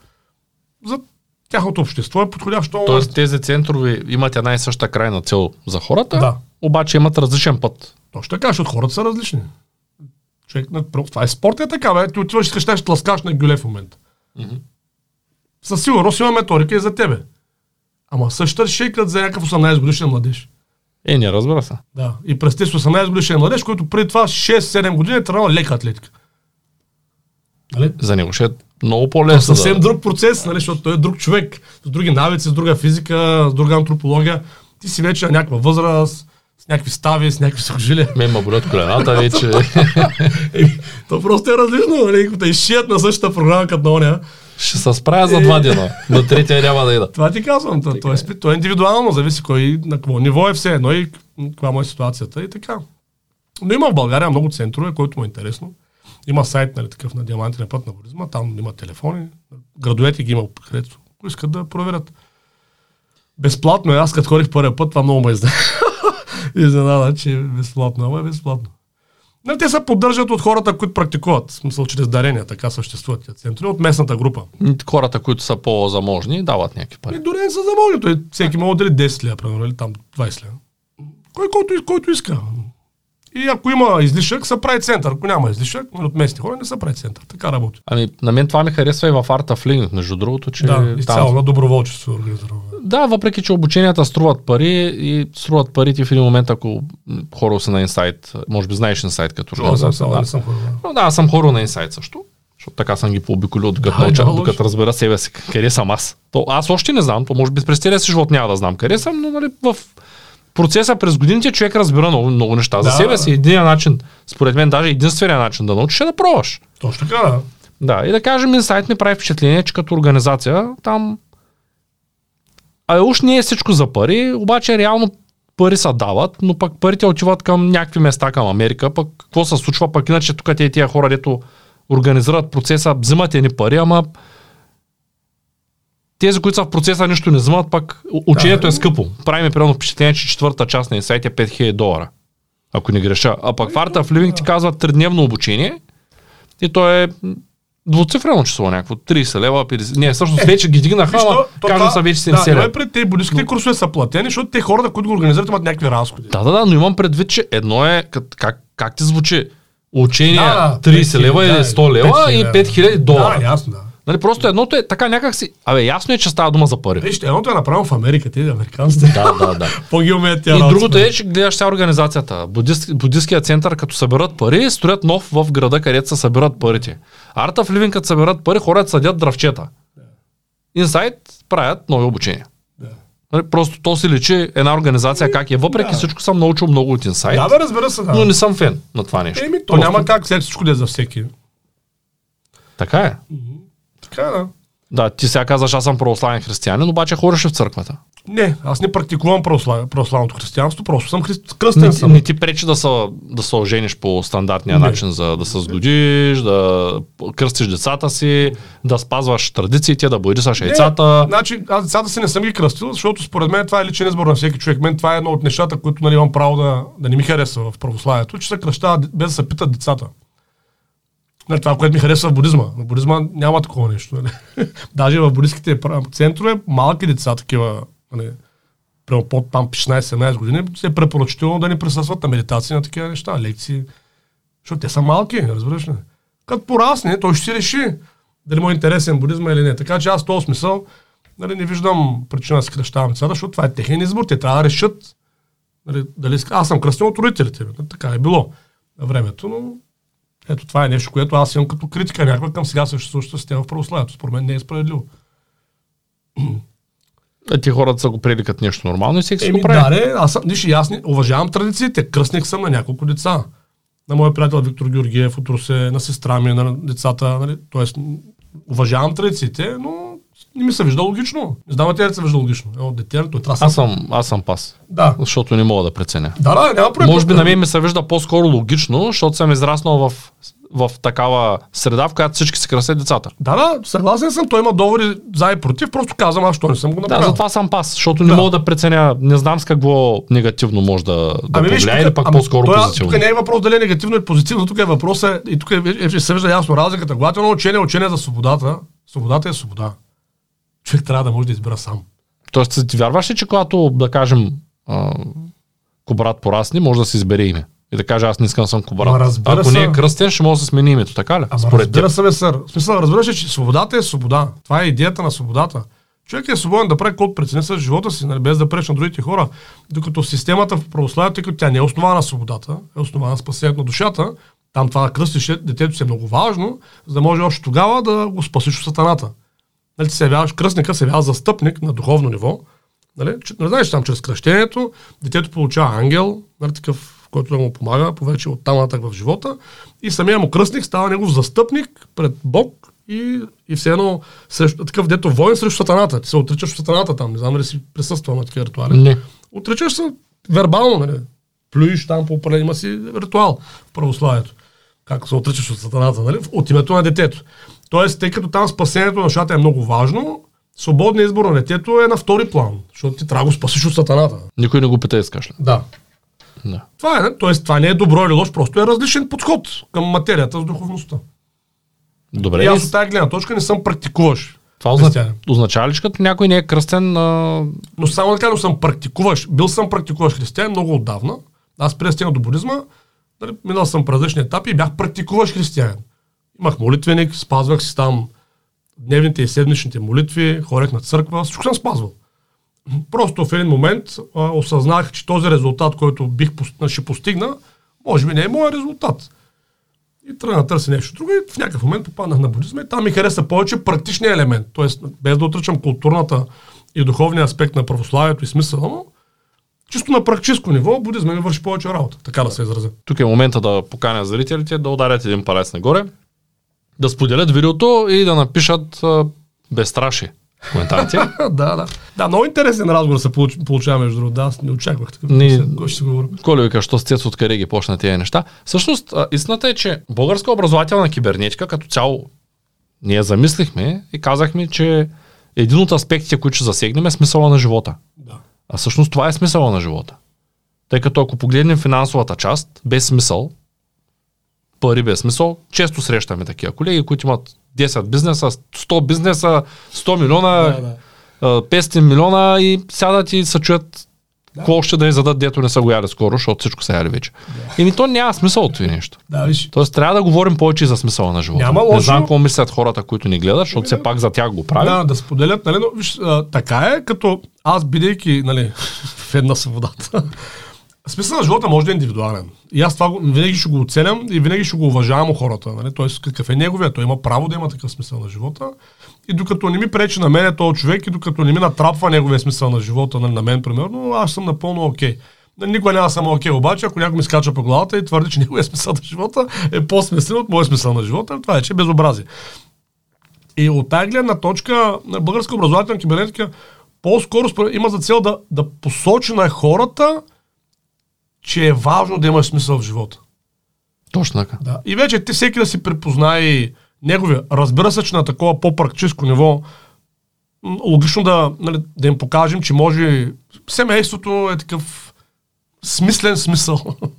за тяхното общество е подходящо. Тоест тези центрове имат една и съща крайна цел за хората, Да. обаче имат различен път. Точно така, защото хората са различни. Човек, на- про- това е спорт е така, бе. Ти отиваш и искаш да тласкаш на гюле в момента. Със сигурност има методика и за тебе. Ама същата шейкат за някакъв 18 годишен младеж. Е, не разбира се. Да. И през тези 18 годишен младеж, който преди това 6-7 години е тренирал лека атлетика. Нали? За него ще е много Това е по-лесно. съвсем да... друг процес, нали, защото той е друг човек, с други навици, с друга физика, с друга антропология. Ти си вече на някаква възраст, с някакви стави, с някакви сухожилия. Мен ма болят колената вече. Еми, то просто е различно, нали? Те изшият на същата програма като на оня. Ще се справя за два дена. На третия няма да ида. Това ти казвам. То, то, е, спи- то е индивидуално, зависи кой на какво ниво е все едно и каква му е ситуацията и така. Но има в България много центрове, който му е интересно. Има сайт, нали, такъв на Диамантен път на будизма, там има телефони, градовете ги има, където ако искат да проверят. Безплатно е, аз като ходих първия път, това много ме. Изненада, че е безплатно, ама е безплатно. Но те се поддържат от хората, които практикуват, в смисъл чрез дарения, така съществуват тези центрове, от местната група. Хората, които са по-заможни, дават някакви И пари. дори не са замогли. Той всеки може да дали 10 лева, примерно, или там 20 лева. Кой който, който иска. И ако има излишък, се прави център. Ако няма излишък, нали, от местните хора не се прави център. Така работи. Ами, на мен това ми харесва и в Art of Living, между другото, че да, изцяло на доброволчество организирано. Да, въпреки, че обученията струват пари и струват пари ти в един момент, ако хора са на инсайт, може би знаеш инсайт като организация. Да, не съм хора. Но да, аз съм хора на инсайт също. Защото така съм ги пообиколил, докато, да, науча, да, докато разбера себе си къде съм аз. То, аз още не знам, то може би през целия си живот няма да знам къде съм, но нали, в процеса през годините човек разбира много, много неща. Да, За себе си един начин, според мен даже единствения начин да научиш е да пробваш. Точно така, да. Да, и да кажем, инсайт ми прави впечатление, че като организация там а уж не е всичко за пари, обаче реално пари се дават, но пък парите отиват към някакви места, към Америка, пък какво се случва, пък иначе тук те тия хора, дето организират процеса, взимат едни пари, ама тези, които са в процеса, нищо не взимат, пък учението да, е скъпо. Правиме примерно впечатление, че четвърта част на инсайт е 5000 долара. Ако не греша. А пък в Art of Living ти казва тридневно обучение и то е двуцифрено число някакво, 30 лева, 50. Не, всъщност е, вече ги дигнаха, ама казвам са вече 70 лева. Да, пред те буддийските курсове са платени, защото те хората, които го организират, имат някакви разходи. Да, да, да, но имам предвид, че едно е как, как, как ти звучи учение да, 30 лева или 100 лева и 5000 долара. Да, ясно, да. Нали, просто едното е така някак си. Абе, ясно е, че става дума за пари. Вижте, едното е направено в Америка, те американците. Да, да, да. По-ги умеят тя И другото е, че гледаш сега организацията. Буддист, буддистския център, като съберат пари, строят нов в града, където се събират парите. Арта в Ливин, като съберат пари, хората съдят дравчета. Инсайт правят нови обучения. Нали, просто то си личи една организация как е. Въпреки да. всичко съм научил много от инсайт. Да, да, разбира се. Да. Но не съм фен на това нещо. Еми, то Просто... няма как след всичко да е за всеки. Така е. Така да. Да, ти сега казваш, аз съм православен християнин, обаче ходиш в църквата. Не, аз не практикувам православ... православното християнство, просто съм хри... кръстен не, съм. Не ти пречи да се, да се ожениш по стандартния не. начин, за да се сгодиш, да кръстиш децата си, да спазваш традициите, да боядисаш яйцата. Значи, аз децата си не съм ги кръстил, защото според мен това е личен избор на всеки човек. Мен това е едно от нещата, които нали, имам право да, да не ми харесва в православието, че се кръщава без да се питат децата. Нали, това, което ми харесва в будизма. В будизма няма такова нещо. Нали. Даже в будистските центрове малки деца, такива, нали, под там 16-17 години, се е препоръчително да ни присъстват на медитации на такива неща, лекции. Защото те са малки, разбираш ли? Като порасне, той ще си реши дали му е интересен будизма или не. Така че аз в този смисъл нали, не виждам причина да се кръщавам децата, защото това е техен избор. Те трябва да решат нали, дали... Аз съм кръстен от родителите. Така е било на времето, но ето това е нещо, което аз имам като критика някаква към сега съществуващата система в православието. Според мен не е справедливо. А ти хората са го приели като нещо нормално и всеки си го прави. Да, аз, виж, аз не, уважавам традициите. Кръстник съм на няколко деца. На моя приятел Виктор Георгиев от Русе, на сестра ми, на децата. Нали? Тоест, уважавам традициите, но не ми се вижда логично. Не знам, те се вижда логично. Едно дете, той трябва аз съм, аз съм пас. Да. Защото не мога да преценя. Да, да, няма проблем. Може би на мен ми се вижда по-скоро логично, защото съм израснал в, в такава среда, в която всички се красят децата. Да, да, съгласен съм. Той има доводи за и против. Просто казвам, аз що не съм го направил. Да, затова съм пас, защото да. не мога да преценя. Не знам с какво негативно може да, да ами, повлияе или пак ами, по-скоро това, позитивно. Тук не е въпрос дали е негативно или позитивно. Тук е въпрос и тук е, е, е, се вижда ясно разликата. Когато едно учение, учение за свободата, свободата е свобода човек трябва да може да избира сам. Тоест, ти вярваш ли, че когато, да кажем, кобрат порасне, може да си избере име? И да каже, аз не искам съм кобрат. Ако са... не е кръстен, ще може да се смени името, така ли? Ама Според разбира се, сър. В смисъл, разбираш, че свободата е свобода. Това е идеята на свободата. Човек е свободен да прави каквото прецени с живота си, нали, без да пречи на другите хора. Докато системата в православието, тъй като тя не е основана на свободата, е основана на спасението на душата, там това да кръстиш детето си е много важно, за да може още тогава да го спасиш от сатаната нали, се явяваш, кръстника се явява застъпник на духовно ниво. Нали, че, не знаеш, там чрез кръщението, детето получава ангел, нали, такъв, който да му помага повече от там нататък в живота. И самия му кръстник става негов застъпник пред Бог и, и все едно срещу, такъв дето воин срещу сатаната. Ти се отричаш от сатаната там. Не знам дали си присъствал на такива ритуали. Не. Отричаш се вербално, нали? Плюиш там по определен, има си ритуал в православието. Как се отричаш от сатаната, нали? От името на детето. Тоест, тъй като там спасението на душата е много важно, свободният избор на детето е на втори план, защото ти трябва да го спасиш от сатаната. Никой не го пита искаш ли? Да. Да. Това е, тоест, това не е добро или лошо, просто е различен подход към материята с духовността. Добре. И аз от тази гледна точка не съм практикуваш. Това означава, означава ли, че като някой не е кръстен? А... Но само така, но съм практикуваш. Бил съм практикуваш християн много отдавна. Аз преди до будизма, Нали, минал съм през различни етапи и бях практикуващ християнин. Имах молитвеник, спазвах си там дневните и седмичните молитви, ходех на църква, всичко съм спазвал. Просто в един момент а, осъзнах, че този резултат, който бих ще постигна, може би не е моят резултат. И тръгна да търся нещо друго и в някакъв момент попаднах на будизма и там ми хареса повече практичния елемент. Тоест, без да отричам културната и духовния аспект на православието и смисъла му, чисто на практическо ниво будизма ми върши повече работа, така да се изразя. Тук е момента да поканя зрителите да ударят един палец нагоре, да споделят видеото и да напишат а, безстрашие в коментарите. да, да. Да, много интересен разговор се получ- получава между другото. Да, аз не очаквах такъв. Ни- Кой ще се говори? Коли вика, що с Цец откъде ги почна тези неща. Всъщност, истината е, че българска образователна кибернетика като цяло ние замислихме и казахме, че един от аспектите, които ще засегнем е смисъла на живота. Да. А всъщност това е смисъла на живота. Тъй като ако погледнем финансовата част, без смисъл, пари без смисъл, често срещаме такива колеги, които имат 10 бизнеса, 100 бизнеса, 100 милиона, Да, да. а, 500 милиона и сядат и се чуят какво още да ни зададат, дето не са го яли скоро, защото всичко са яли вече. Да. Еми то няма смисъл от това нещо. Да, виж. Тоест трябва да говорим повече за смисъла на живота. Няма Не лошо. знам какво мислят хората, които ни гледат, защото все пак за тях го правят. Да, да споделят, нали, но виж, а, така е, като аз бидейки, нали, в една свободата. Смисъл на живота може да е индивидуален. И аз това винаги ще го оценям и винаги ще го уважавам у хората. Нали? Тоест, какъв е неговия, той има право да има такъв смисъл на живота. И докато не ми пречи на мен този човек и докато не ми натрапва неговия смисъл на живота, нали, на мен, примерно, аз съм напълно окей. Нали, Никога няма съм окей, обаче, ако някой ми скача по главата и твърди, че неговия смисъл на живота е по-смислен от моя смисъл на живота, това е, че е безобразие. И от тази гледна точка на българска образователна кибернетика по-скоро има за цел да, да посочи на хората, че е важно да имаш смисъл в живота. Точно така. Да. И вече ти всеки да си препознае неговия. Разбира се, че на такова по-практическо ниво логично да, нали, да им покажем, че може семейството е такъв смислен смисъл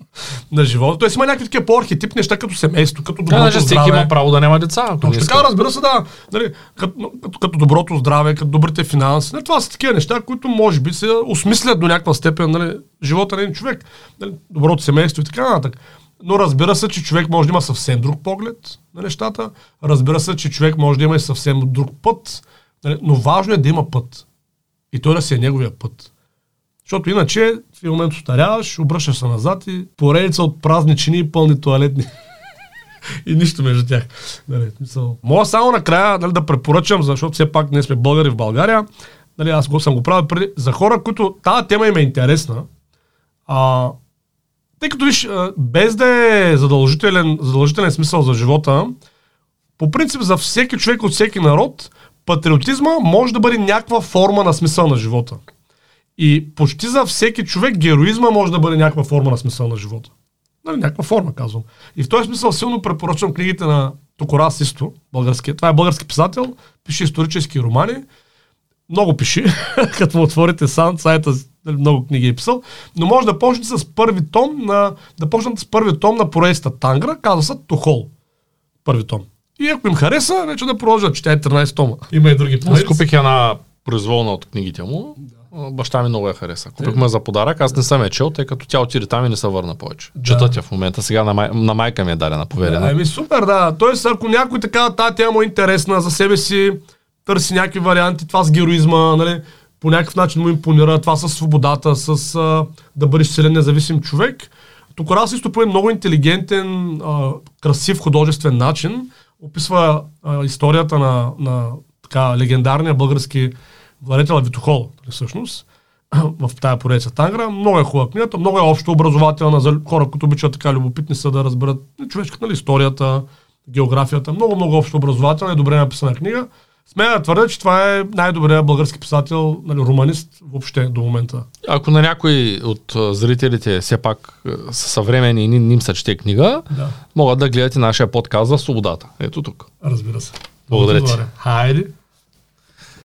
на живота. Тоест има някакви такива по-архетипни неща, като семейство, като Да, доброто даже всеки здраве. има право да няма деца. Точно така, разбира се, да. Нали, като, като, като доброто здраве, като добрите финанси. Нали, това са такива неща, които може би се осмислят до някаква степен нали, живота на един човек. Нали, доброто семейство и така нататък. Но разбира се, че човек може да има съвсем друг поглед на нещата. Разбира се, че човек може да има и съвсем друг път. Нали, но важно е да има път. И той да си е неговия път. Защото иначе в един момент остаряваш, обръщаш се назад и поредица от празничини и пълни туалетни и нищо между тях. Нали. Мога само накрая нали, да препоръчам, защото все пак ние сме българи в България. Нали, аз го съм го правил преди. За хора, които тази тема им е интересна, а, тъй като виж, без да е задължителен, задължителен смисъл за живота, по принцип за всеки човек от всеки народ, патриотизма може да бъде някаква форма на смисъл на живота. И почти за всеки човек героизма може да бъде някаква форма на смисъл на живота. Нали, някаква форма, казвам. И в този смисъл силно препоръчвам книгите на Токора Систо, български. Това е български писател, пише исторически романи. Много пиши, като му отворите сам сайта, нали, много книги е писал. Но може да почнете с първи том на, да почнете с първи том на поредицата Тангра, казва се Тухол. Първи том. И ако им хареса, вече да продължат, чете 13 тома. Има и други Аз поредици. купих една произволна от книгите му. А, Баща ми много я хареса. Купих му я за подарък. Аз не съм я чел, тъй като тя отиде там и не се върна повече. Четат я в момента. Сега на, май, на майка ми е дадена поверена. Ами супер, да. Тоест, ако някой така, тази тема му е интересна за себе си, търси някакви варианти, това с героизма, нали, по някакъв начин му импонира, това с свободата, с а, да бъдеш силен независим човек. Тук раз исто по един много интелигентен, а, красив художествен начин описва а, историята на, на така, легендарния български владетел Витохол, нали, всъщност в тая поредица Тангра. Много е хубава книгата, много е общо образователна за хора, които обичат така любопитни са да разберат човешката нали, историята, географията. Много, много общо образователна и добре написана книга. Смея да твърдя, че това е най-добрият български писател, нали, романист въобще до момента. Ако на някой от зрителите все пак са съвремени и ни- ним се чете книга, Да. могат да гледате нашия подкаст за свободата. Ето тук. Разбира се. Благодаря ти. Хайде.